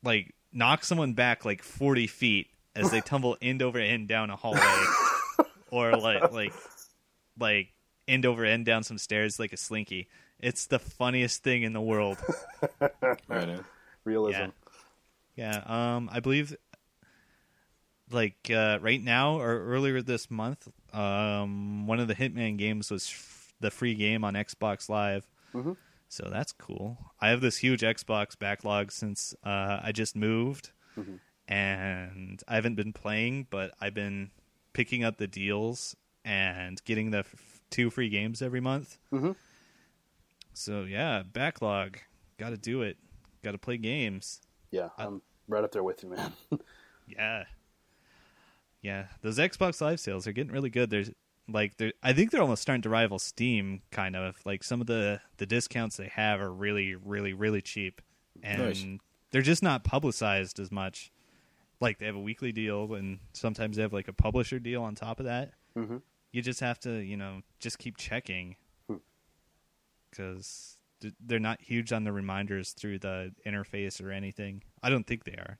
like knock someone back like 40 feet as they tumble end over end down a hallway or like like like end over end down some stairs like a slinky. It's the funniest thing in the world. right realism. Yeah. Yeah. Um I believe like uh right now or earlier this month, um one of the Hitman games was f- the free game on Xbox Live. Mhm. So that's cool. I have this huge Xbox backlog since uh I just moved. And I haven't been playing, but I've been picking up the deals and getting the f- two free games every month. Mhm. So yeah, backlog. Got to do it. Got to play games. Yeah, I'm right up there with you, man. Yeah, yeah. Those Xbox Live sales are getting really good. There's like they're, I think they're almost starting to rival Steam. Kind of like some of the the discounts they have are really, really, really cheap, and Nice. they're just not publicized as much. Like they have a weekly deal, and sometimes they have like a publisher deal on top of that. Mhm. You just have to, you know, just keep checking because they're not huge on the reminders through the interface or anything. I don't think they are.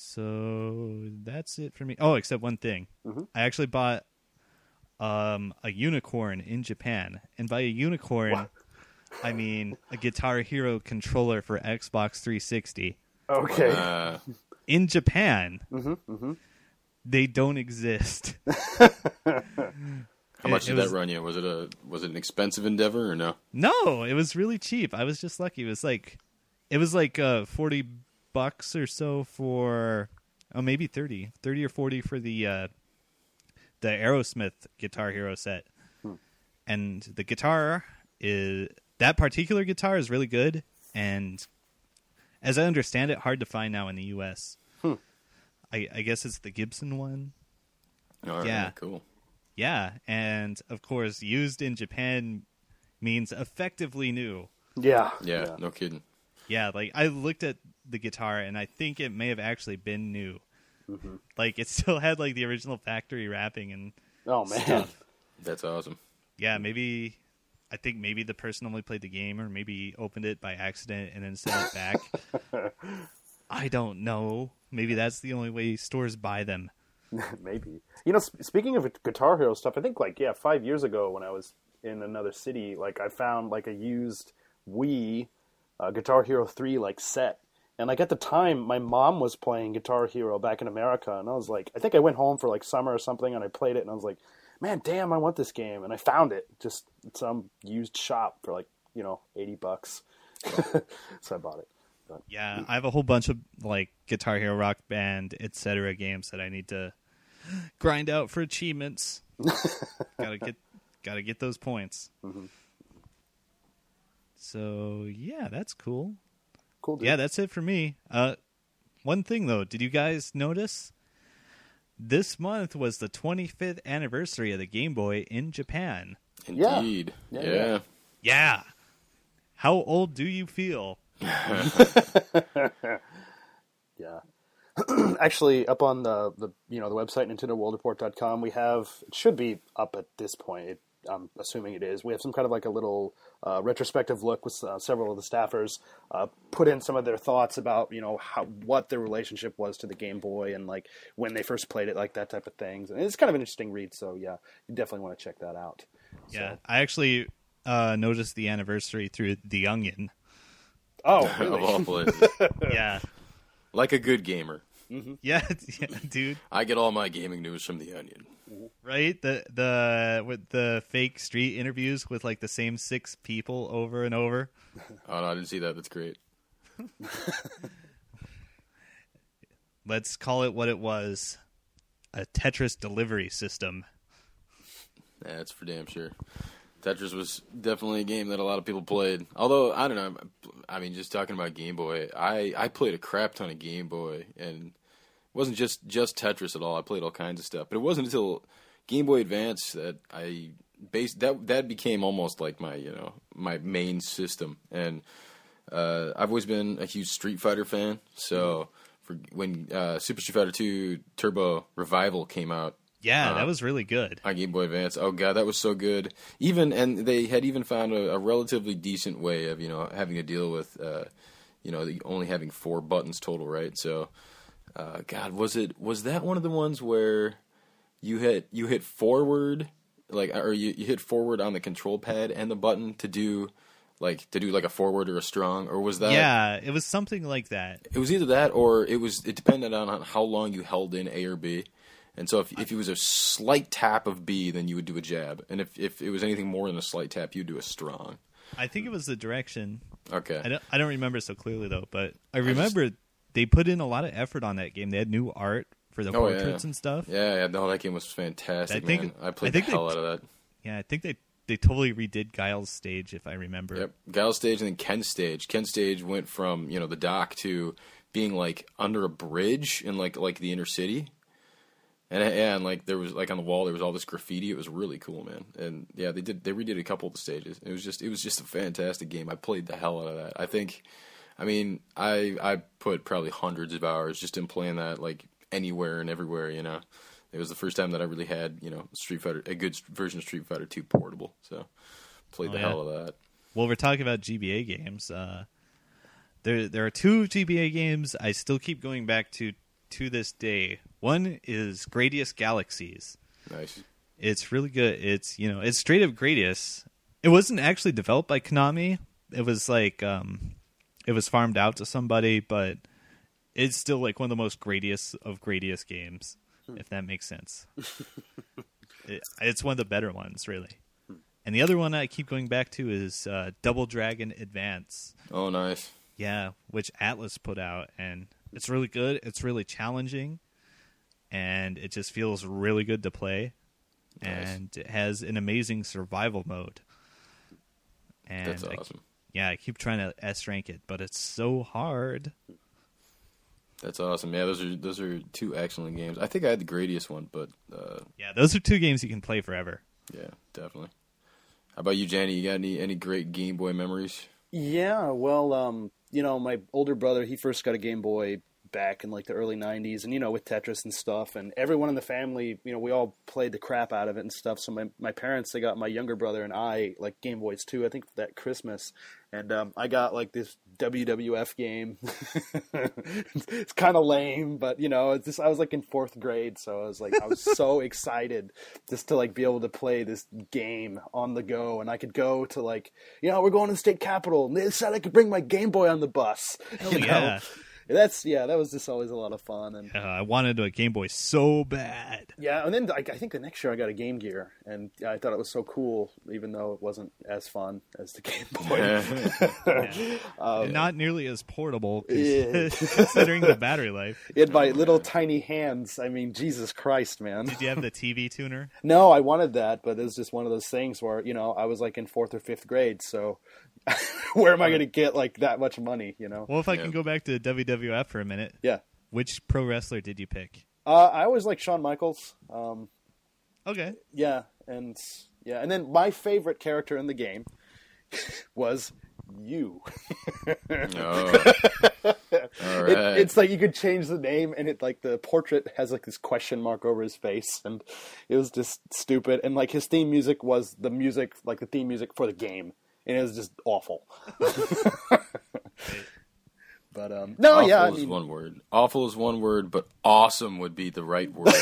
So that's it for me. Oh, except one thing. Mhm. I actually bought um, a unicorn in Japan, and by a unicorn, What? I mean a Guitar Hero controller for Xbox 360. okay. Uh, In Japan, hmm hmm they don't exist. how much It- it did was- that run you? Was it a was it an expensive endeavor or no? No, it was really cheap. I was just lucky. It was like it was like uh 40 bucks or so for oh maybe 30. 30 or 40 for the uh the Aerosmith Guitar Hero set. And the guitar is that particular guitar is really good and as I understand it hard to find now in the US. I, I guess it's the Gibson one. All right, Yeah. cool. Yeah, and of course used in Japan means effectively new. Yeah. Yeah, no kidding. Yeah, like I looked at the guitar and I think it may have actually been new. Like it still had like the original factory wrapping and Oh man. That's awesome. yeah, maybe I think maybe the person only played the game or maybe opened it by accident and then sent it back. I don't know. Maybe that's the only way stores buy them. Maybe. You know, sp- speaking of Guitar Hero stuff, I think like yeah, five years ago when I was in another city, like I found like a used Wii uh, Guitar Hero three like set, and like at the time, my mom was playing Guitar Hero back in America, and I was like, I think I went home for like summer or something, and I played it, and I was like, man, damn, I want this game, and I found it just some used shop for like you know eighty bucks. so I bought it. But, Yeah, I have a whole bunch of like Guitar Hero Rock Band, etc. games that I need to grind out for achievements. gotta get, gotta get those points. Mm-hmm. So yeah, that's cool. Cool. Dude. Yeah, that's it for me. Uh, one thing though, did you guys notice? This month was the 25th anniversary of the Game Boy in Japan. Indeed. Yeah, Yeah. yeah. Yeah. How old do you feel? Yeah. Actually, up on the, the you know the website NintendoWorldReport.com, we have it should be up at this point. It, I'm assuming it is. We have some kind of like a little uh, retrospective look with uh, several of the staffers uh, put in some of their thoughts about you know how what their relationship was to the Game Boy and like when they first played it, like that type of things. And it's kind of an interesting read. So yeah, you definitely want to check that out. Yeah, I actually uh, noticed the anniversary through The Onion. Oh, Of really? all places. Yeah, like a good gamer. Mm-hmm. yeah, yeah, dude. I get all my gaming news from The Onion. Right? The the with the fake street interviews with like the same six people over and over. Oh, no, I didn't see that. That's great. Let's call it what it was: a Tetris delivery system. That's for damn sure. Tetris was definitely a game that a lot of people played. Although I don't know, I mean, just talking about Game Boy, I I played a crap ton of Game Boy, and it wasn't just just Tetris at all. I played all kinds of stuff, but it wasn't until Game Boy Advance that I based that that became almost like my you know my main system. And uh, I've always been a huge Street Fighter fan, so for when uh, Super Street Fighter Two Turbo Revival came out, Yeah, Uh, that was really good. on Game Boy Advance. Oh god, that was so good. Even and they had even found a, a relatively decent way of you know having to deal with uh, you know the- only having four buttons total, right? So, uh, God, was it was that one of the ones where you hit you hit forward like or you, you hit forward on the control pad and the button to do like to do like a forward or a strong or was that yeah, it was something like that. it was either that or it was it depended on how long you held in A or B. And so if if it was a slight tap of B, then you would do a jab. And if if it was anything more than a slight tap, you'd do a strong. I think it was the direction. Okay. I don't, I don't remember so clearly though, but I remember they put in a lot of effort on that game. They had new art for the Oh, yeah. portraits and stuff. Yeah, yeah, no, that game was fantastic, I think- man. I played I think the they- hell out of that. Yeah, I think they they totally redid Guile's stage if I remember. Yep. Guile stage and then Ken's stage. Ken's stage went from, you know, the dock to being like under a bridge in like like the inner city. And yeah, and like there was like on the wall there was all this graffiti. It was really cool, man. And yeah, they did they redid a couple of the stages. It was just it was just a fantastic game. I played the hell out of that. I think I mean, I I put probably hundreds of hours just in playing that like anywhere and everywhere, you know. It was the first time that I really had, you know, Street Fighter a good version of Street Fighter 2 portable. So played Oh, the yeah. hell of that. Well, we're talking about GBA games. Uh, there there are two GBA games I still keep going back to to this day. One is Gradius Galaxies. Nice. It's really good. It's you know it's straight up Gradius. It wasn't actually developed by Konami. It was like um, it was farmed out to somebody, but it's still like one of the most Gradius of Gradius games, if that makes sense. it, it's one of the better ones, really. And the other one I keep going back to is uh, Double Dragon Advance. Oh, nice. Yeah, which Atlus put out, and it's really good. It's really challenging, and it just feels really good to play. Nice. And it has an amazing survival mode. And That's I- awesome. Yeah, I keep trying to S rank it, but it's so hard. That's awesome. Yeah, those are those are two excellent games. I think I had the Gradius one, but uh, Yeah, those are two games you can play forever. yeah, definitely. How about you, Jenny? You got any any great Game Boy memories? Yeah, well, um, you know, my older brother, he first got a Game Boy back in like the early 90s and you know with Tetris and stuff and everyone in the family, you know, we all played the crap out of it and stuff. So my my parents, they got my younger brother and I like Game Boys too, I think that Christmas. And um, I got like this WWF game. it's kind of lame, but you know, it's just I was like in 4th grade, so I was like I was so excited just to like be able to play this game on the go and I could go to like, you know, we're going to the state capitol and they said I could bring my Game Boy on the bus. Hell you know? yeah. That's yeah, that was just always a lot of fun. And Uh, I wanted a Game Boy so bad. yeah, and then like, I think the next year I got a Game Gear, and I thought it was so cool, even though it wasn't as fun as the Game Boy. And not nearly as portable, Yeah. considering the battery life. In my little tiny hands, I mean, Jesus Christ, man. Did you have the TV tuner? No, I wanted that, but it was just one of those things where you know I was like in fourth or fifth grade, so where am I going to get like that much money? You know? Well, if I Yeah. can go back to WWF for a minute, Yeah. which pro wrestler did you pick? Uh, I always like Shawn Michaels. Um, Okay. yeah, and yeah, and then my favorite character in the game was you. Oh. All It, it's like you could change the name, and it like the portrait has like this question mark over his face, and it was just stupid. And like his theme music was the music, like the theme music for the game, and it was just awful. but um, no, Awful yeah, I is mean, one word. Awful is one word, but awesome would be the right word.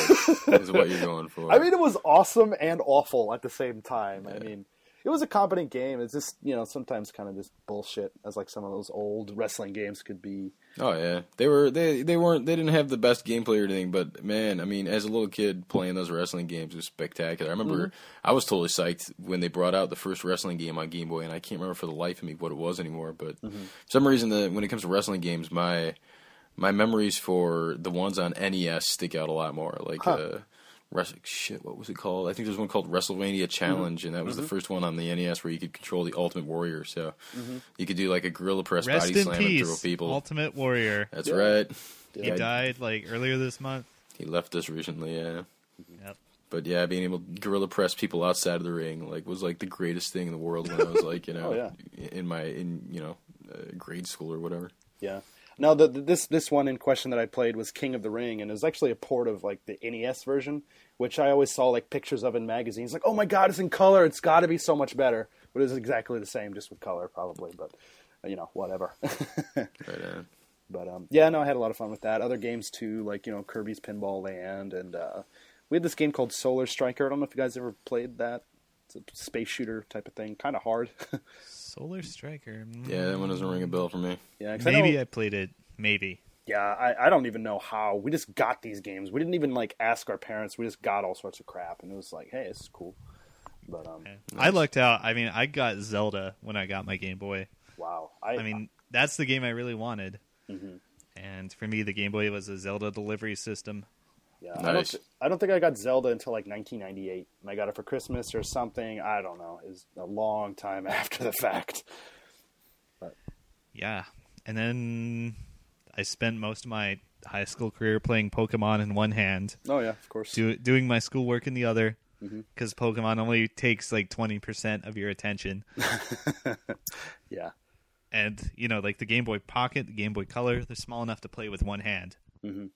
is what you're going for. I mean, it was awesome and awful at the same time. I mean, it was a competent game. It's just you know sometimes kind of just bullshit, as like some of those old wrestling games could be. Oh yeah, they were they they weren't they didn't have the best gameplay or anything, but man, I mean, as a little kid playing those wrestling games was spectacular. I remember I was totally psyched when they brought out the first wrestling game on Game Boy, and I can't remember for the life of me what it was anymore. But for some reason, the when it comes to wrestling games, my my memories for the ones on NES stick out a lot more. Like uh, wrestling shit, what was it called? I think there's one called WrestleMania Challenge, mm-hmm. and that was the mm-hmm. first one on the NES where you could control the Ultimate Warrior. So mm-hmm. you could do like a gorilla press Rest body in slam and throw peace, people. Ultimate Warrior. That's Yeah. right. He died like earlier this month. He left us recently, yeah. Yep. But yeah, being able to gorilla press people outside of the ring like was like the greatest thing in the world when I was like, you know, Oh, yeah. in my in you know uh, grade school or whatever. Yeah. No, the, the, this this one in question that I played was King of the Ring, and it was actually a port of like the NES version, which I always saw like pictures of in magazines. Like, oh my god, it's in color! It's got to be so much better. But it's exactly the same, just with color, probably. But uh, you know, whatever. Right on. but um, yeah, no, I had a lot of fun with that. Other games too, like you know Kirby's Pinball Land, and uh, we had this game called Solar Striker. I don't know if you guys ever played that. It's a space shooter type of thing, kind of hard. Solar Striker. mm, Yeah, that one doesn't ring a bell for me. yeah, 'cause I Maybe know- I played it. Maybe. Yeah, I, I don't even know how. We just got these games. We didn't even like ask our parents. We just got all sorts of crap, and it was like, hey, this is cool. But um, I lucked out. I mean, I got Zelda when I got my Game Boy. wow. I, I mean, that's the game I really wanted. Mhm. And for me, the Game Boy was a Zelda delivery system. Yeah, I don't. Th- I don't think I got Zelda until like 1998, and I got it for Christmas or something. I don't know. It's a long time after the fact. Yeah. And then I spent most of my high school career playing Pokemon in one hand, Oh yeah, of course. do, doing my schoolwork in the other, Mm-hmm. because Pokemon only takes like 20% of your attention. Yeah, and, you know, like the Game Boy Pocket, the Game Boy Color, they're small enough to play with one hand. Mhm.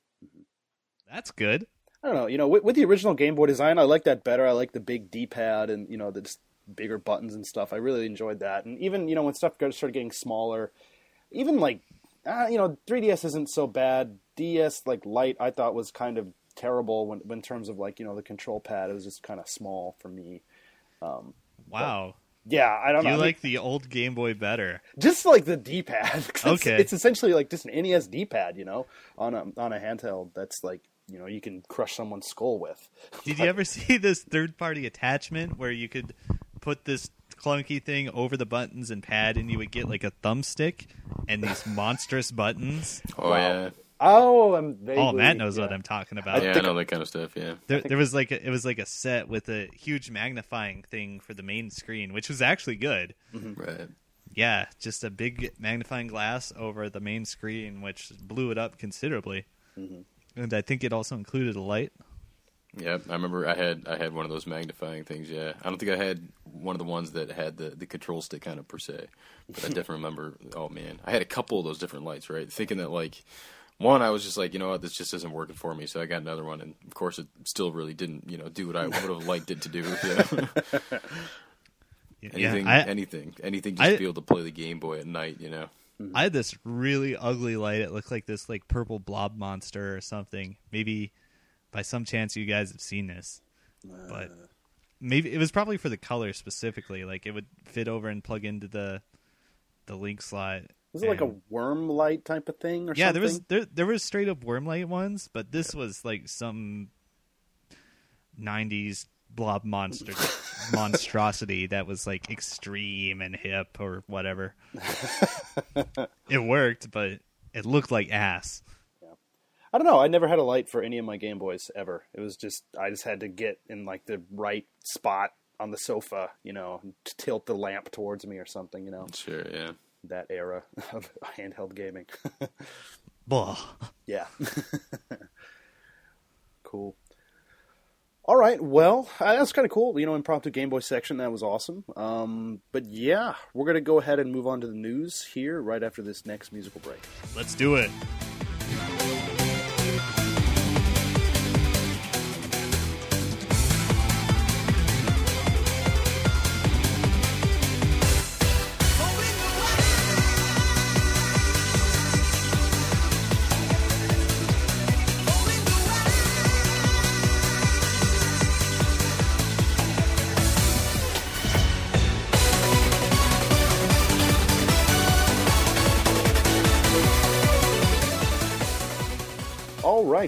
That's good. I don't know. You know, with, with the original Game Boy design, I like that better. I like the big D-pad and you know the just bigger buttons and stuff. I really enjoyed that. And even you know when stuff started getting smaller, even like uh, you know 3DS isn't so bad. DS like light I thought was kind of terrible when, when in terms of like you know the control pad. It was just kind of small for me. Wow. Yeah, I don't You know. I mean, like the old Game Boy better. just like the D-pad. 'cause it's, Okay. it's essentially like just an NES D-pad, you know, on a on a handheld that's like you know you can crush someone's skull with. Did you ever see this third party attachment where you could put this clunky thing over the buttons and pad and you would get like a thumbstick and these monstrous buttons? Oh Wow. yeah, Oh, I'm vaguely, Oh, Matt knows what. I'm talking about. yeah, I think- know that kind of stuff. Yeah, There, there was like a, it was like a set with a huge magnifying thing for the main screen, which was actually good. Mm-hmm. right. Yeah, just a big magnifying glass over the main screen, which blew it up considerably. Mm-hmm. And I think it also included a light. Yep, I remember I had I had one of those magnifying things. Yeah, I don't think I had one of the ones that had the, the control stick kind of per se, but I definitely remember. Oh man, I had a couple of those different lights. Right, thinking that like one, I was just like, you know what, this just isn't working for me. So I got another one, and of course, it still really didn't, you know, do what I would have liked it to do. You know? anything, yeah, I, anything, anything, just I- to be able to play the Game Boy at night. You know, Mm-hmm. I had this really ugly light. It looked like this like purple blob monster or something. Maybe by some chance you guys have seen this, but uh. maybe it was probably for the color specifically. Like it would fit over and plug into the the link slot. Was it like a worm light type of thing or yeah, something? there was there there was straight up worm light ones, but this was like some '90s blob monster monstrosity that was like extreme and hip or whatever. it worked, but it looked like ass. Yeah. I don't know. I never had a light for any of my Game Boys ever. It was just I just had to get in like the right spot on the sofa, you know, to tilt the lamp towards me or something, you know. Sure, yeah. That era of handheld gaming. Blah. yeah. cool. All right. Well, uh, that's kind of cool. You know, impromptu Game Boy section. That was awesome. Um, but yeah, we're gonna go ahead and move on to the news here right after this next musical break. Let's do it.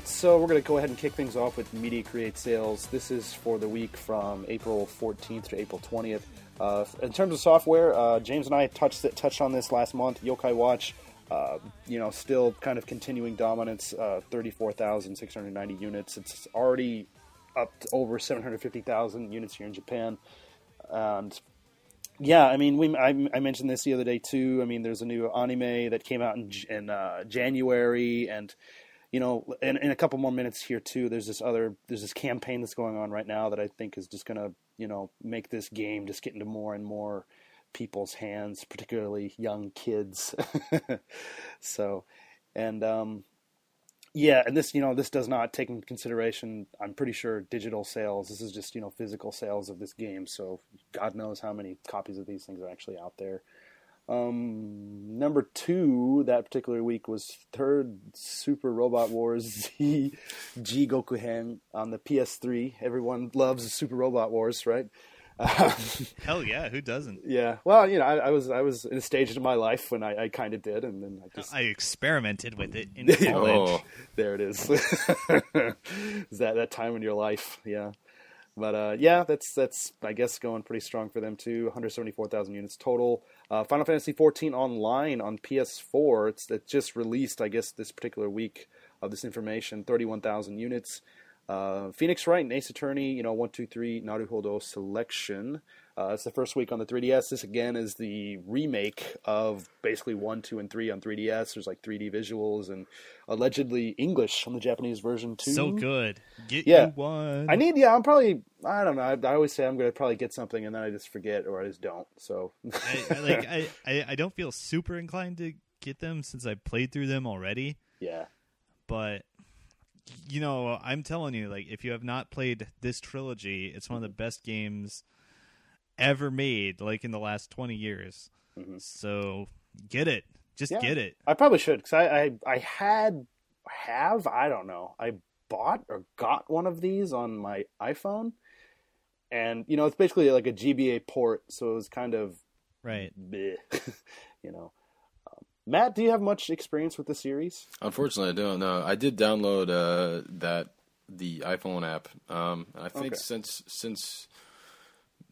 Right, so we're going to go ahead and kick things off with Media Create Sales. This is for the week from April 14th to April 20th. Uh, in terms of software, uh, James and I touched touched on this last month. Yokai Watch, uh, you know, still kind of continuing dominance. Uh, 34,690 units. It's already up to over 750,000 units here in Japan. And yeah, I mean, we I, I mentioned this the other day too. I mean, there's a new anime that came out in, in uh, January, and you know, in, in a couple more minutes here too. There's this other there's this campaign that's going on right now that I think is just gonna you know make this game just get into more and more people's hands, particularly young kids. so, and um, yeah, and this you know this does not take into consideration. I'm pretty sure digital sales. This is just you know physical sales of this game. So God knows how many copies of these things are actually out there. Um, number two that particular week was third Super Robot Wars Z Jigokuhen on the PS3. Everyone loves Super Robot Wars, right? Um, Hell yeah, who doesn't? yeah. Well, you know, I, I was I was in a stage of my life when I, I kind of did, and then I just I experimented with it in college. Oh, there it is. is that that time in your life? Yeah. But uh, yeah, that's that's I guess going pretty strong for them too. 174,000 units total. Uh, Final Fantasy 14 online on PS4. It's it just released, I guess, this particular week of this information. 31,000 units. Uh, Phoenix Wright and Ace Attorney, you know, one, two, three, Naruhodo selection. Uh, it's the first week on the 3DS. This again is the remake of basically one, two, and three on 3DS. There's like 3D visuals and allegedly English on the Japanese version too. So good. Get Yeah. you one. I need, yeah, I'm probably, I don't know. I, I always say I'm going to probably get something and then I just forget or I just don't. So, I, I, like I, I, I don't feel super inclined to get them since I played through them already. yeah. But you know, I'm telling you, like if you have not played this trilogy, it's one of the best games ever made, like in the last twenty years. So get it, just Mm-hmm. Yeah. get it. I probably should because I, I I had have I don't know I bought or got one of these on my iPhone, and you know it's basically like a GBA port, so it was kind of Right. bleh, you know. Um, Matt, do you have much experience with the series? unfortunately, I don't know. I did download uh, that the iPhone app. Um, I think Okay. since since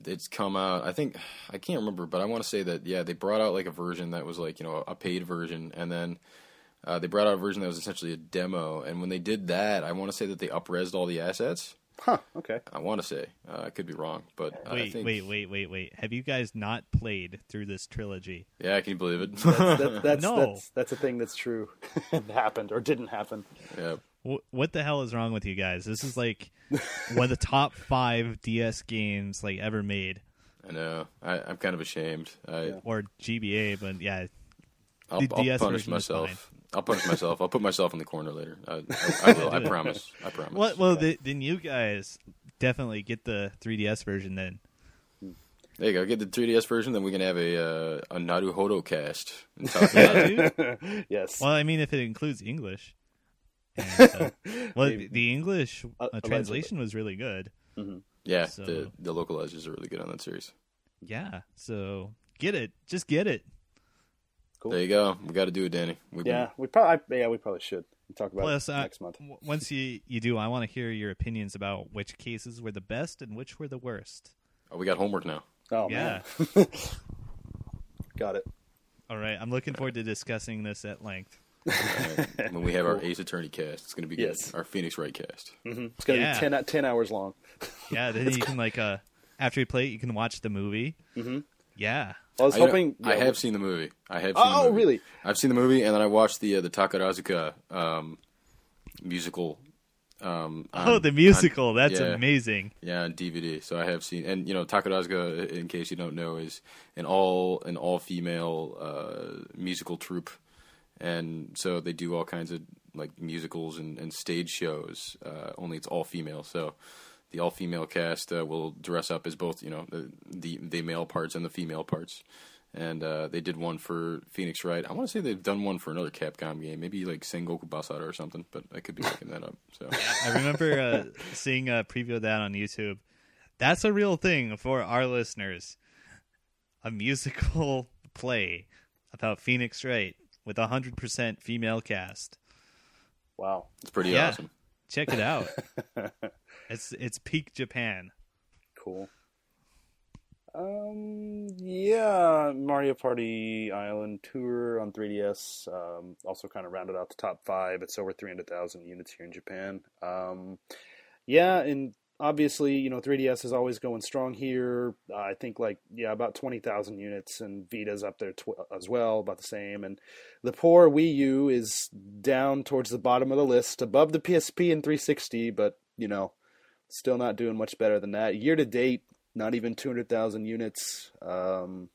it's come out, I think I can't remember, but I want to say that yeah, they brought out like a version that was like you know a paid version, and then uh, they brought out a version that was essentially a demo. And when they did that, I want to say that they upresed all the assets. Huh. Okay. I want to say uh, I could be wrong, but I Wait, think wait, wait, wait, wait. Have you guys not played through this trilogy? yeah, can you believe it? That, that's No. that's that's a thing that's true. it happened or didn't happen. yeah. Wh- What the hell is wrong with you guys? This is like one of the top five DS games like ever made, I know. I, I'm kind of ashamed. I, or GBA, but yeah, I'll, The I'll DS punish version is fine. myself. I'll punish myself. I'll put myself in the corner later. I, I, I will. I promise. I promise. Well, well, th- then you guys definitely get the 3DS version. Then There you go. Get the 3DS version, then we can have a uh, a Naruhodo cast. And talk about it. Yes. well, I mean, if it includes English. And, uh, well, Maybe. the English Uh, translation was really good. Yeah, So- the the localizers are really good on that series. Yeah, so get it, just get it. Cool. There you go. We got to do it, Danny. We've been- Yeah, we probably yeah we probably should talk about Plus, it uh, next month. w- once you you do, I want to hear your opinions about which cases were the best and which were the worst. Oh, we got homework now. Oh yeah. man, got it. All right. I'm looking forward to discussing this at length. Alright, when we have our Ace Attorney cast, it's going to be good. Yes. Our Phoenix Wright cast. It's gonna Yeah. be 10, 10 hours long. Yeah. Then you can like uh after you play it, you can watch the movie. Mm-hmm. Yeah. I was I, know- hoping. I yeah, have seen the movie. I have. Seen Oh, the movie. really? I've seen the movie, and then I watched the uh, the Takarazuka um, musical. Um, Oh, the musical. on- That's yeah, amazing. Yeah, on DVD. So I have seen, and you know, Takarazuka, in case you don't know, is an all an all female uh, musical troupe, and so they do all kinds of like musicals and, and stage shows. Uh, only it's all female. So the all female cast uh, will dress up as both, you know, the, the the male parts and the female parts. And uh, they did one for Phoenix Wright. I want to say they've done one for another Capcom game, maybe like Sengoku Basara or something, but I could be making that up. So I remember uh, seeing a preview of that on YouTube. That's a real thing for our listeners. A musical play about Phoenix Wright with a hundred percent female cast. Wow. it's pretty Yeah. awesome. Check it out. it's it's peak Japan. Cool. Um, yeah, Mario Party Island Tour on 3DS um, also kind of rounded out the top five. It's over 300,000 units here in Japan. Um, yeah, and obviously, you know, 3DS is always going strong here. Uh, I think like yeah, about 20,000 units, and Vita's up there tw- as well, about the same. And the poor Wii U is down towards the bottom of the list, above the PSP and 360, but you know, still not doing much better than that. Year to date, not even 200,000 units. Um,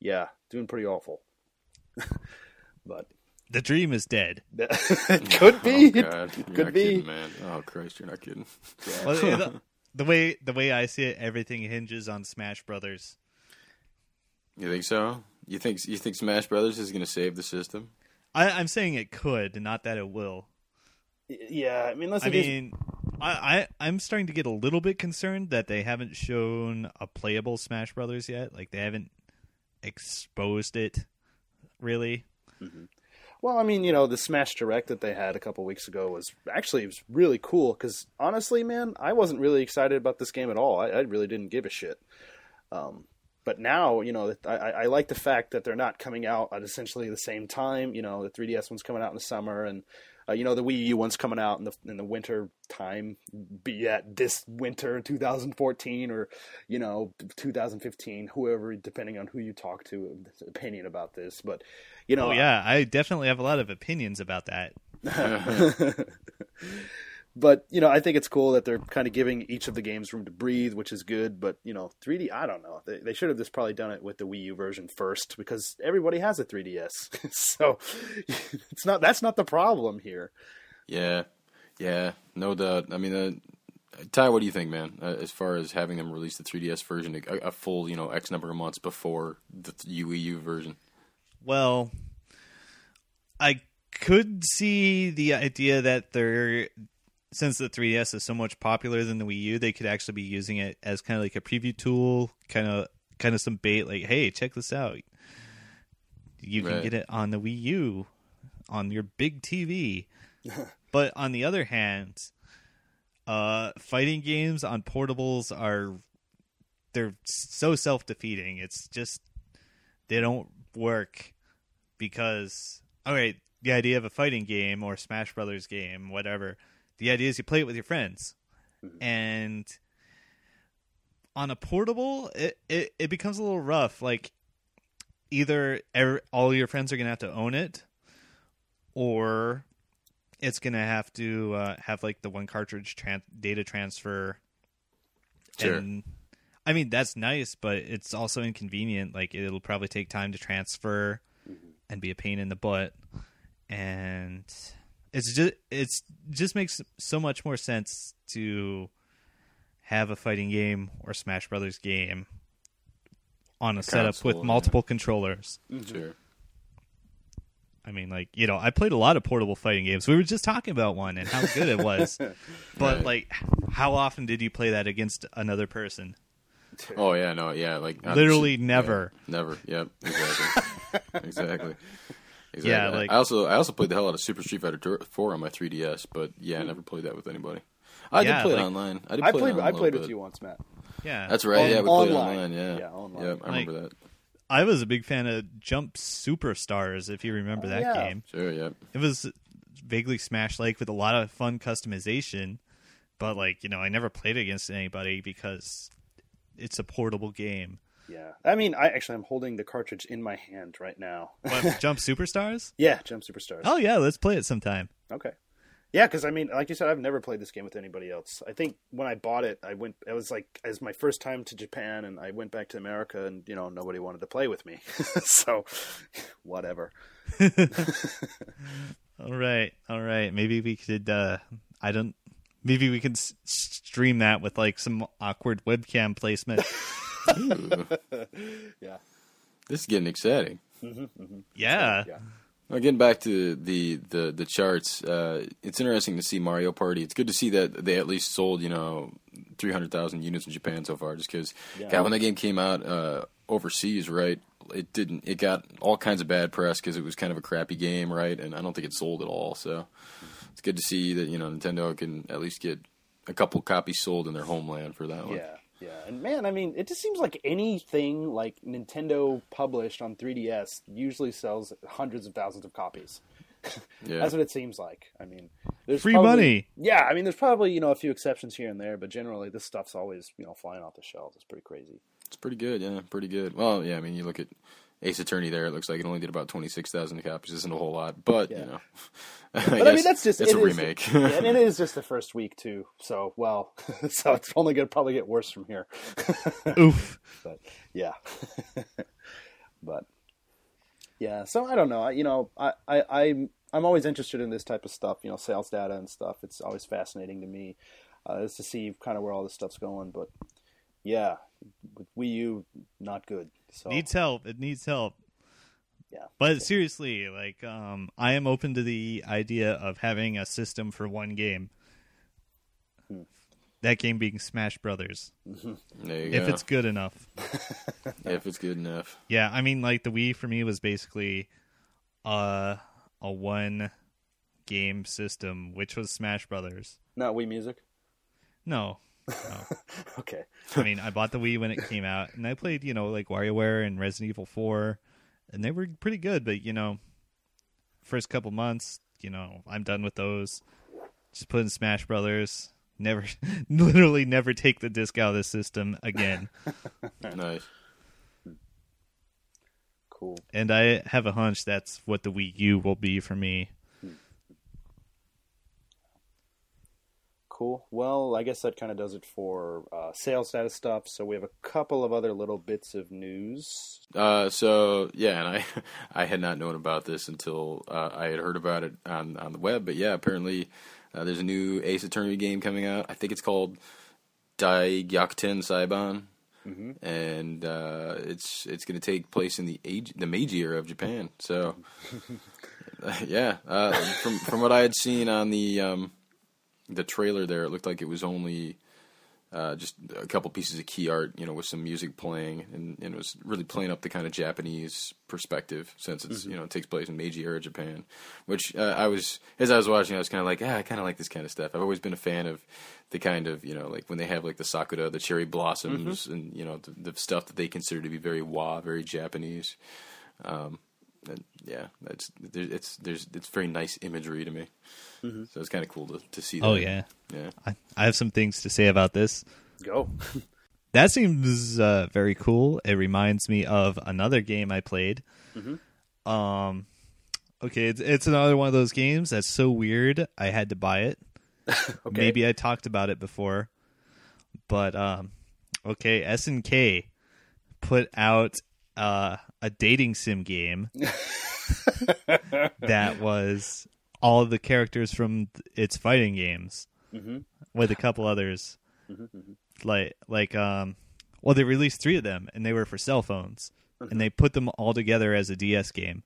yeah, doing pretty awful. but The dream is dead. that could be. Oh, God. Could not be. kidding, man. Oh Christ, you're not kidding. Well, the, the way the way I see it, everything hinges on Smash Brothers. You think so? You think you think Smash Brothers is going to save the system? I, I'm saying it could, not that it will. Yeah, I mean, unless I it is- mean, I, I I'm starting to get a little bit concerned that they haven't shown a playable Smash Brothers yet. Like they haven't exposed it really. Mm-hmm. Well, I mean, you know, the Smash Direct that they had a couple weeks ago was actually it was really cool because honestly, man, I wasn't really excited about this game at all. I, I really didn't give a shit. Um, but now, you know, I, I like the fact that they're not coming out at essentially the same time. You know, the 3DS one's coming out in the summer, and uh, you know the Wii U one's coming out in the in the winter time, be at this winter 2014 or you know 2015, whoever, depending on who you talk to, opinion about this. But you know, Oh yeah, I definitely have a lot of opinions about that. but you know, I think it's cool that they're kind of giving each of the games room to breathe, which is good. But you know, 3D, I don't know. They, they should have just probably done it with the Wii U version first because everybody has a 3DS. so it's not that's not the problem here. Yeah, yeah, no doubt. I mean, uh, Ty, what do you think, man? Uh, as far as having them release the 3DS version a, a full, you know, X number of months before the Wii U version? Well, I could see the idea that they're since the 3DS is so much popular than the Wii U, they could actually be using it as kind of like a preview tool, kind of kind of some bait like, "Hey, check this out. You can Right. get it on the Wii U on your big TV." but on the other hand, uh fighting games on portables are they're so self-defeating. It's just they don't work because all right, the idea of a fighting game or Smash Brothers game, whatever, the idea is you play it with your friends, and on a portable, it, it it becomes a little rough. Like either ev all your friends are gonna have to own it, or it's gonna have to uh, have like the one cartridge tran- data transfer. Sure. And I mean that's nice, but it's also inconvenient. Like it'll probably take time to transfer mm-hmm. and be a pain in the butt. And it's just it's just makes so much more sense to have a fighting game or Smash Brothers game on a setup console, with yeah. multiple controllers. Mm-hmm. Sure. I mean, like you know, I played a lot of portable fighting games. We were just talking about one and how good it was, but Right. like, how often did you play that against another person? Oh yeah, no, yeah, like I'm Literally su- never. yeah, never. Yep, exactly, exactly. Exactly. Yeah, like- I also I also played the hell out of Super Street Fighter 4 on my 3DS, but yeah, I never played that with anybody. I Yeah, did play like- it online. I did I play it played. online I a played with bit. you once, Matt. Yeah, That's right. On- yeah, we played online. online. Yeah, Yeah, online. Yep, I Like- remember that. I was a big fan of Jump Superstars. If you remember Oh, that yeah. game, Sure. yeah. it was vaguely Smash like with a lot of fun customization. But like you know, I never played against anybody because it's a portable game. Yeah, I mean, I actually I'm holding the cartridge in my hand right now. What, Jump Superstars? yeah, Jump Superstars. Oh yeah, let's play it sometime. Okay. Yeah, because I mean, like you said, I've never played this game with anybody else. I think when I bought it, I went. It was like as my first time to Japan, and I went back to America, and you know nobody wanted to play with me. so, whatever. All right, all right. Maybe we could. uh I don't. Maybe we could s- stream that with like some awkward webcam placement. Yeah. this is getting exciting. yeah. Yeah. Well, getting back to the the the charts, uh, it's interesting to see Mario Party. It's good to see that they at least sold you know three hundred thousand units in Japan so far. Just because, Yeah. God, when that game came out uh, overseas, right? It didn't. It got all kinds of bad press because it was kind of a crappy game, right? And I don't think it sold at all. So it's good to see that you know Nintendo can at least get a couple copies sold in their homeland for that one. Yeah, yeah, and man, I mean, it just seems like anything like Nintendo published on 3DS usually sells hundreds of thousands of copies. Yeah. That's what it seems like. I mean, there's Free probably- money. Yeah, I mean, there's probably you know a few exceptions here and there, but generally this stuff's always you know flying off the shelves. It's pretty crazy. It's pretty good, yeah, pretty good. Well, yeah, I mean, you look at Ace Attorney there; it looks like it only did about twenty six thousand copies. Isn't a whole lot, but Yeah. you know, But I mean, that's just it's it a is- remake. yeah, and it is just the first week too. So well, so it's only going to probably get worse from here. Oof. but yeah but yeah so i don't know I, you know I, I i'm i'm always interested in this type of stuff you know sales data and stuff it's always fascinating to me uh, is to see kind of where all this stuff's going but yeah with wii u not good so Needs help. It needs help. yeah But seriously, like, um, I am open to the idea of having a system for one game. Hmm. That game being Smash Brothers, there you if go. it's good enough. if it's good enough. Yeah, I mean, like the Wii for me was basically uh, a one game system, which was Smash Brothers. not wii music No, okay I mean, I bought the Wii when it came out, and I played, you know, like WarioWare and Resident Evil Four, and they were pretty good. But you know, first couple months, you know, I'm done with those. Just put in Smash Brothers. Never, literally, never take the disc out of the system again. Nice. cool and I have a hunch that's what the Wii U will be for me. Cool well i guess that kind of does it for uh, sales status stuff so we have a couple of other little bits of news Uh, so yeah, and I I had not known about this until uh, I had heard about it on on the web. But yeah, apparently uh, there's a new Ace Attorney game coming out. I think it's called Dai Daigyakuten Saiban, and uh, it's it's going to take place in the age the Meiji era of Japan. So yeah, uh, from from what I had seen on the um, the trailer there, it looked like it was only uh, just a couple pieces of key art, you know, with some music playing, and, and it was really playing up the kind of Japanese perspective since it's you know it takes place in Meiji era Japan, which uh, I was as I was watching, I was kind of like, ah, I kind of like this kind of stuff. I've always been a fan of the kind of you know like when they have like the sakura, the cherry blossoms, and you know the, the stuff that they consider to be very wa, very Japanese. Um, and yeah, that's there, it's there's it's very nice imagery to me. So it's kind of cool to, to see. That. Oh yeah, yeah. I, I have some things to say about this. go That seems uh, very cool. It reminds me of another game I played. Um, okay, it's it's another one of those games that's so weird. I had to buy it. okay Maybe I talked about it before, but um, okay, SNK put out uh, a dating sim game that was all of the characters from its fighting games with a couple others. Like like um, well, they released three of them, and they were for cell phones, and they put them all together as a DS game.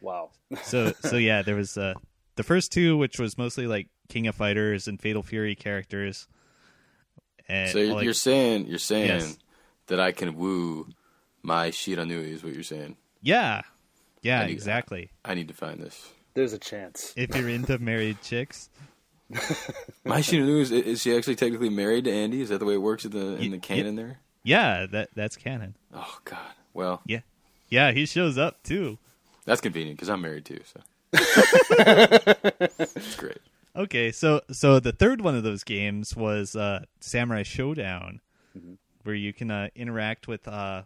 wow So so yeah, there was uh, the first two, which was mostly like King of Fighters and Fatal Fury characters. And So you're, like, you're saying you're saying Yes. that I can woo Mai Shiranui. Is what you're saying? Yeah, yeah, I need- exactly. I need to find this. There's a chance. If you're into married chicks, Mai Shiranui is, is she actually technically married to Andy? Is that the way it works in the in Y- the canon there? yeah, that that's canon. Oh God. Well, Yeah, yeah, he shows up too. that's convenient because I'm married too. So it's great. Okay, so so the third one of those games was uh, Samurai Showdown, where you can uh, interact with uh,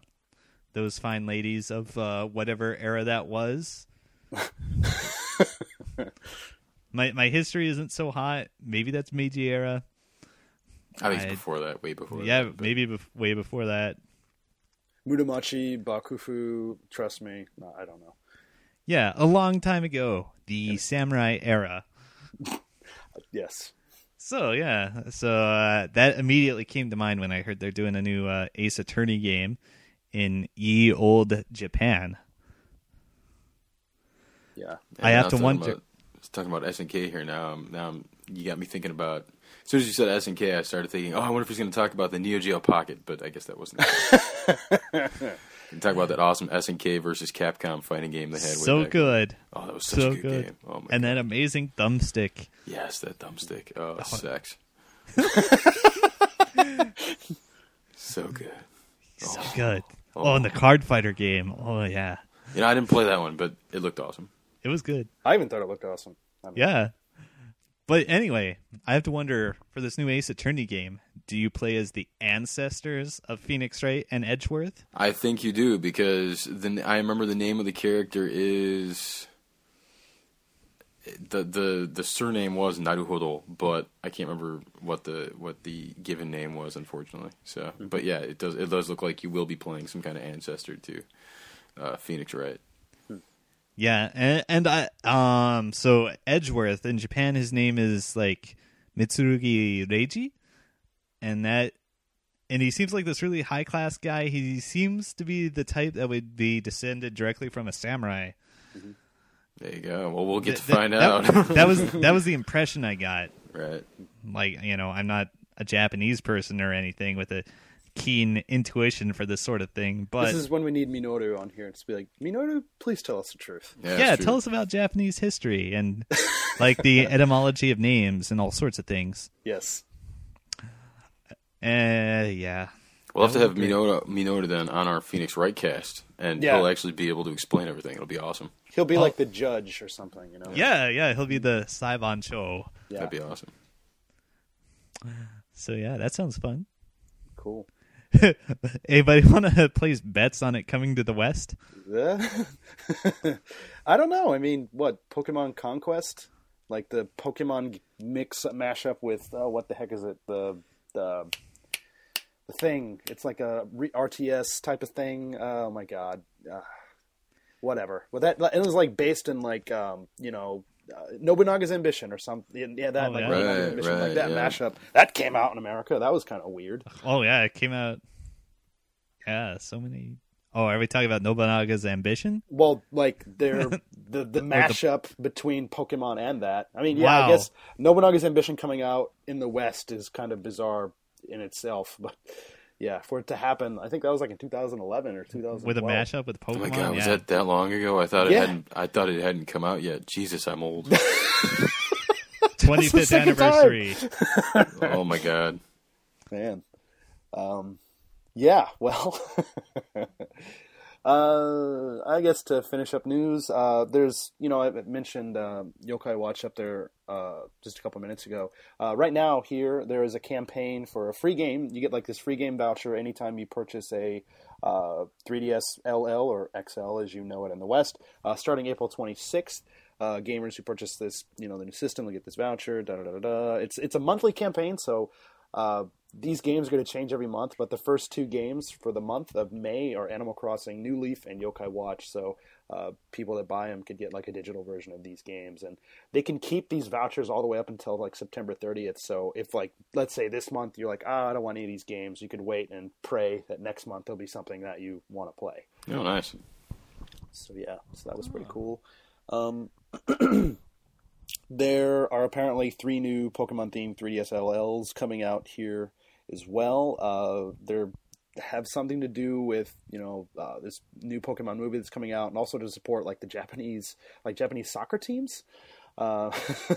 those fine ladies of uh, whatever era that was. my my history isn't so hot. Maybe that's Meiji era. I think it's before that, way before. yeah, that, but- maybe bef- way before that. Muromachi, Bakufu, trust me. No, I don't know. Yeah, a long time ago, the samurai era. Yes. So yeah, so uh, that immediately came to mind when I heard they're doing a new uh, Ace Attorney game in ye old Japan. Yeah. I have to talking wonder- About, talking about SNK here now. um, Now I'm, you got me thinking about. As soon as you said SNK, I started thinking, oh, I wonder if he's going to talk about the Neo Geo Pocket, but I guess that wasn't. and talk about that awesome SNK versus Capcom fighting game they had. way So back. good, Oh, that was such so a good, good, game. Oh my and God. that amazing thumbstick. Yes, that thumbstick. Oh, sex. so good. So good. Oh, and the oh. card fighter game. Oh yeah, You know, I didn't play that one, but it looked awesome. it was good. I even thought it looked awesome. I mean, Yeah. But anyway, I have to wonder for this new Ace Attorney game, do you play as the ancestors of Phoenix Wright and Edgeworth? I think you do because the I remember the name of the character is the the the surname was Naruhodo, but I can't remember what the what the given name was, unfortunately. So, but yeah, it does it does look like you will be playing some kind of ancestor to uh, Phoenix Wright. Yeah, and, and I um so Edgeworth in Japan his name is like Mitsurugi Reiji and that and he seems like this really high class guy. He seems to be the type that would be descended directly from a samurai. There you go. Well, we'll get to Th- find that, out. that was that was the impression I got. right. Like, you know, I'm not a Japanese person or anything with a keen intuition for this sort of thing, but This is when we need Minoru on here to be like, Minoru, please tell us the truth. Yeah, yeah, that's true. tell us about Japanese history and like the etymology of names and all sorts of things. Yes. Uh, yeah. We'll have to have Minota, Minota then on our Phoenix Wright cast, and Yeah. he'll actually be able to explain everything. It'll be awesome. He'll be Oh. like the judge or something, you know? Yeah, yeah, he'll be the Saiban Cho. Yeah. That'd be awesome. So yeah, that sounds fun. Cool. Anybody want to place bets on it coming to the West? Yeah. I don't know. I mean, what Pokemon Conquest, like the Pokemon mix mashup with uh, what the heck is it? The the the thing. It's like a re- RTS type of thing. Oh my god. Uh, whatever. Well, that it was like based in like um, you know. Uh, Nobunaga's Ambition or something. Yeah, that Oh, like yeah. Nobunaga's Right, Ambition, like that yeah. mashup. That came out in America. That was kind of weird. Oh yeah, it came out. Yeah, so many. Oh, are we talking about Nobunaga's ambition? Well, like they're the the mashup between Pokemon and that. I mean, yeah, Wow. I guess Nobunaga's Ambition coming out in the West is kind of bizarre in itself, but yeah, for it to happen, I think that was like in 2011 or 2012. With a mashup with Pokemon? Oh my god, was that that long ago? I thought it Yeah. hadn't. I thought it hadn't come out yet. Jesus, I'm old. 25th anniversary. oh my god. man. Um, yeah, well, uh, I guess to finish up news, uh, there's you know I mentioned uh, Yokai Watch up there uh, just a couple minutes ago. Uh, right now, here there is a campaign for a free game. You get like this free game voucher anytime you purchase a uh, 3DS LL or XL, as you know it in the West, uh, starting April 26th. Uh, gamers who purchase this, you know, the new system will get this voucher. Da da da. da. It's it's a monthly campaign, so uh, these games are going to change every month. But the first two games for the month of May are Animal Crossing New Leaf and Yokai Watch. So uh, people that buy them could get like a digital version of these games, and they can keep these vouchers all the way up until like September 30th. So if like let's say this month you're like, ah, I don't want any of these games, you could wait and pray that next month there'll be something that you want to play. Oh, nice. So yeah, so that was pretty cool. Um, there are apparently three new Pokemon themed 3DS LLs coming out here as well. Uh, they're have something to do with you know uh, this new Pokemon movie that's coming out, and also to support like the Japanese like Japanese soccer teams. Uh,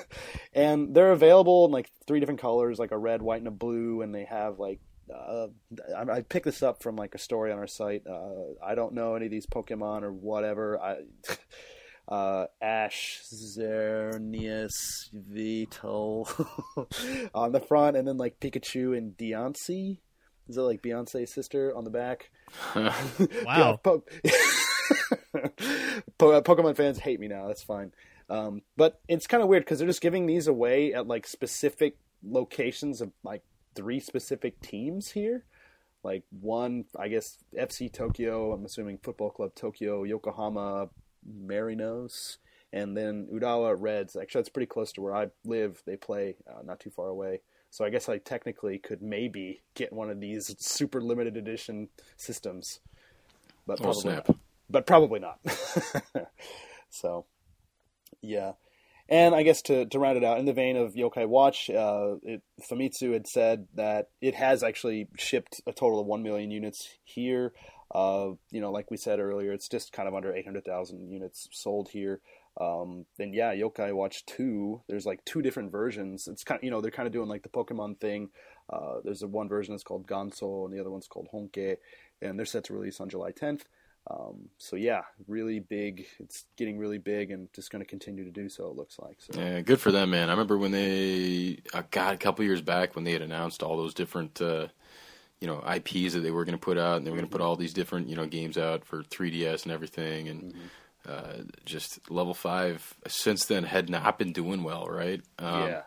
and they're available in like three different colors, like a red, white, and a blue, and they have like uh, I, I picked this up from like a story on our site. Uh, I don't know any of these Pokemon or whatever. I uh, Ash, Xerneas, Vito on the front, and then like Pikachu and Deontay. Is it like Beyonce's sister on the back? Wow. Po- Po- Pokemon fans hate me now. That's fine. Um, but it's kind of weird because they're just giving these away at like specific locations of like three specific teams here. Like one, I guess FC Tokyo. I'm assuming Football Club Tokyo, Yokohama Marinos, and then Urawa Reds. Actually, that's pretty close to where I live. They play uh, not too far away. So I guess I technically could maybe get one of these super limited edition systems, but Oh, probably not. But probably not. so, yeah. And I guess to, to round it out, in the vein of Yokai Watch, uh, it, Famitsu had said that it has actually shipped a total of 1 million units here. Uh, you know, like we said earlier, it's just kind of under 800,000 units sold here. Um, and yeah, Yokai Watch 2, there's like two different versions. It's kind of, you know, they're kind of doing like the Pokemon thing. Uh, there's a one version that's called Ganso, and the other one's called Honke, and they're set to release on July 10th. Um, so yeah, really big. It's getting really big, and just going to continue to do so. It looks like. So Yeah, good for them, man. I remember when they, uh, God, a couple years back when they had announced all those different, uh, you know, IPs that they were going to put out, and they were going to put all these different, you know, games out for 3DS and everything, and uh, just level five since then had not been doing well, right? Um, yeah,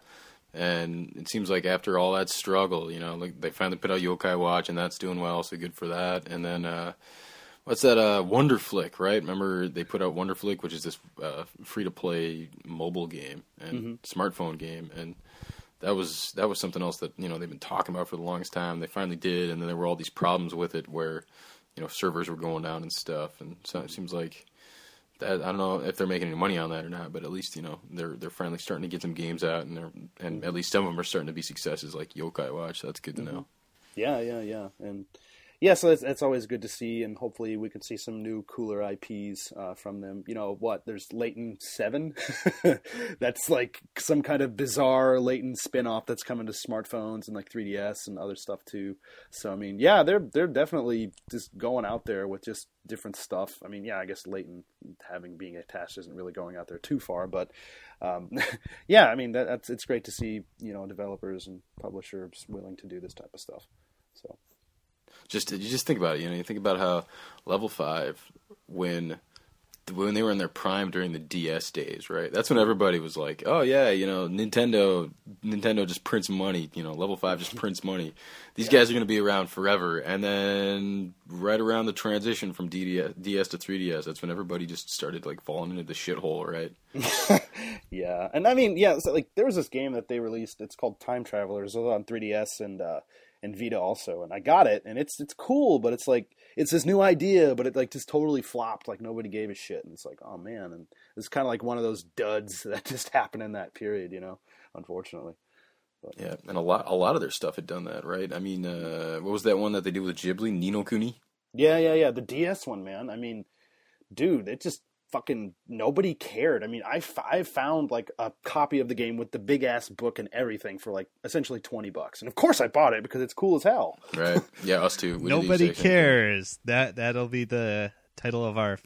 And it seems like after all that struggle, you know, like they finally put out Yokai Watch, and that's doing well, so good for that. And then, uh, what's that? Uh, Wonder Flick, right? Remember they put out Wonder Flick, which is this uh, free to play mobile game and smartphone game, and that was that was something else that you know they've been talking about for the longest time. They finally did, and then there were all these problems with it where you know servers were going down and stuff, and so it seems like. That, I don't know if they're making any money on that or not, but at least you know they're they're finally starting to get some games out, and they're and at least some of them are starting to be successes, like Yokai Watch. That's good to know. Mm-hmm. yeah, yeah, yeah, and yeah. So that's, that's always good to see, and hopefully we can see some new cooler IPs uh, from them. You know what? There's Layton Seven. that's like some kind of bizarre Layton spin-off that's coming to smartphones and like 3DS and other stuff too. So I mean, yeah, they're they're definitely just going out there with just different stuff. I mean, yeah, I guess Layton having being attached isn't really going out there too far, but um, yeah, I mean that, that's it's great to see you know developers and publishers willing to do this type of stuff. So just you just think about it. You know, you think about how level five when when they were in their prime during the DS days, right? That's when everybody was like, "Oh yeah, you know, Nintendo Nintendo just prints money. You know, level five just prints money. These guys are going to be around forever." And then right around the transition from DDS, DS to 3DS, that's when everybody just started like falling into the shithole, right? yeah, and I mean, yeah, so, like there was this game that they released. It's called Time Travelers. It was on 3DS and uh, and Vita also, and I got it, and it's it's cool, but it's like it's this new idea, but it like just totally flopped. Like nobody gave a shit, and it's like, oh man, and it's kind of like one of those duds that just happened in that period, you know. Unfortunately, Yeah, and a lot a lot of their stuff had done that, right? I mean, uh, what was that one that they did with Ghibli, Ni no Kuni? yeah, yeah, yeah. The DS one, man. I mean, dude, it just fucking nobody cared. I mean, I, f- I found like a copy of the game with the big ass book and everything for like essentially 20 bucks. And of course I bought it because it's cool as hell. Right? Yeah, us too. We Nobody exact same thing. cares. That that'll be the title of our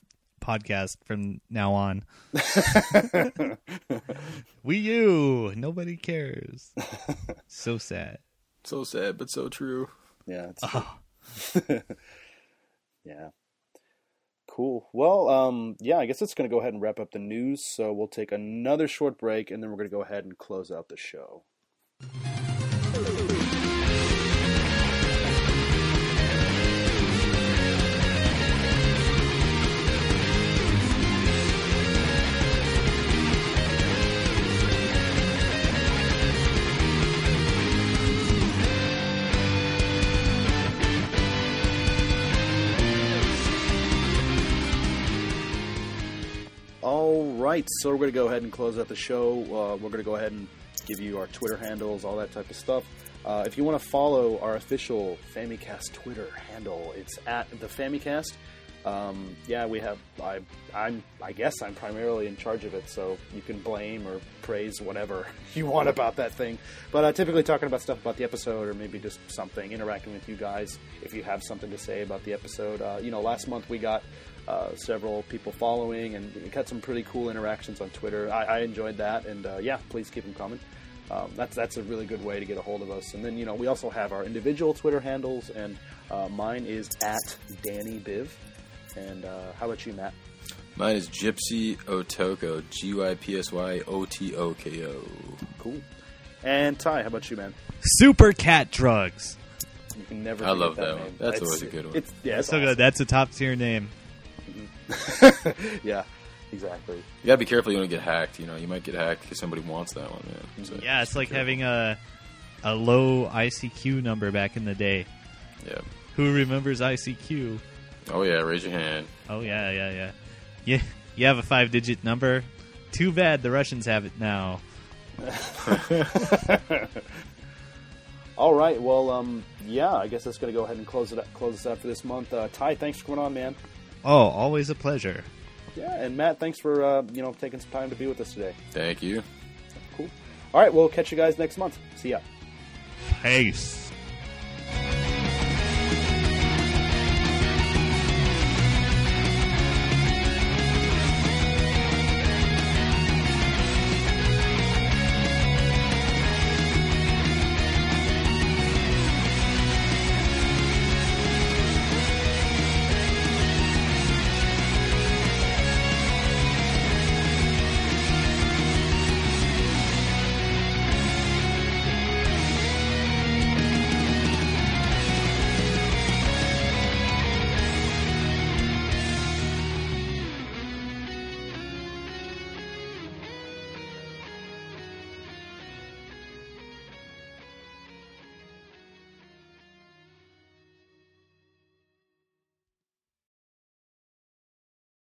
podcast from now on. Wii U. Nobody cares. so sad. So sad, but so true. Yeah. It's yeah. Cool. Well, um, yeah, I guess it's going to go ahead and wrap up the news. So we'll take another short break and then we're going to go ahead and close out the show. Right, so we're going to go ahead and close out the show. Uh, we're going to go ahead and give you our Twitter handles, all that type of stuff. Uh, if you want to follow our official Famicast Twitter handle, it's at the Famicast. Um, yeah, we have. I, I'm. I guess I'm primarily in charge of it, so you can blame or praise whatever you want about that thing. But uh, typically talking about stuff about the episode, or maybe just something, interacting with you guys if you have something to say about the episode. Uh, you know, last month we got uh, several people following, and we got some pretty cool interactions on Twitter. I, I enjoyed that, and uh, yeah, please keep them coming. Um, that's that's a really good way to get a hold of us. And then you know we also have our individual Twitter handles, and uh, mine is at Danny Biv. And uh, how about you, Matt? Mine is Gypsy Otoko. G Y P S Y O T O K O. Cool. And Ty, how about you, man? Super cat drugs. You can never. I love that, that name. one. That's It's- always a good one. It's yeah, it's So good. That's a top tier name. Awesome. yeah, exactly. You gotta be careful you don't get hacked. You know, you might get hacked because somebody wants that one, man. So, Yeah, it's like careful. having a a low ICQ number back in the day. Yeah. Who remembers ICQ? Oh yeah, raise your hand. Oh yeah, yeah, yeah. Yeah, you have a five digit number. Too bad the Russians have it now. All right. Well, um, yeah. I guess that's gonna go ahead and close it. Up, close us out for this month. Uh, Ty, thanks for coming on, man. Oh, always a pleasure. Yeah, and Matt, thanks for uh, you know taking some time to be with us today. Thank you. Cool. All right. We'll catch you guys next month. See ya. Peace.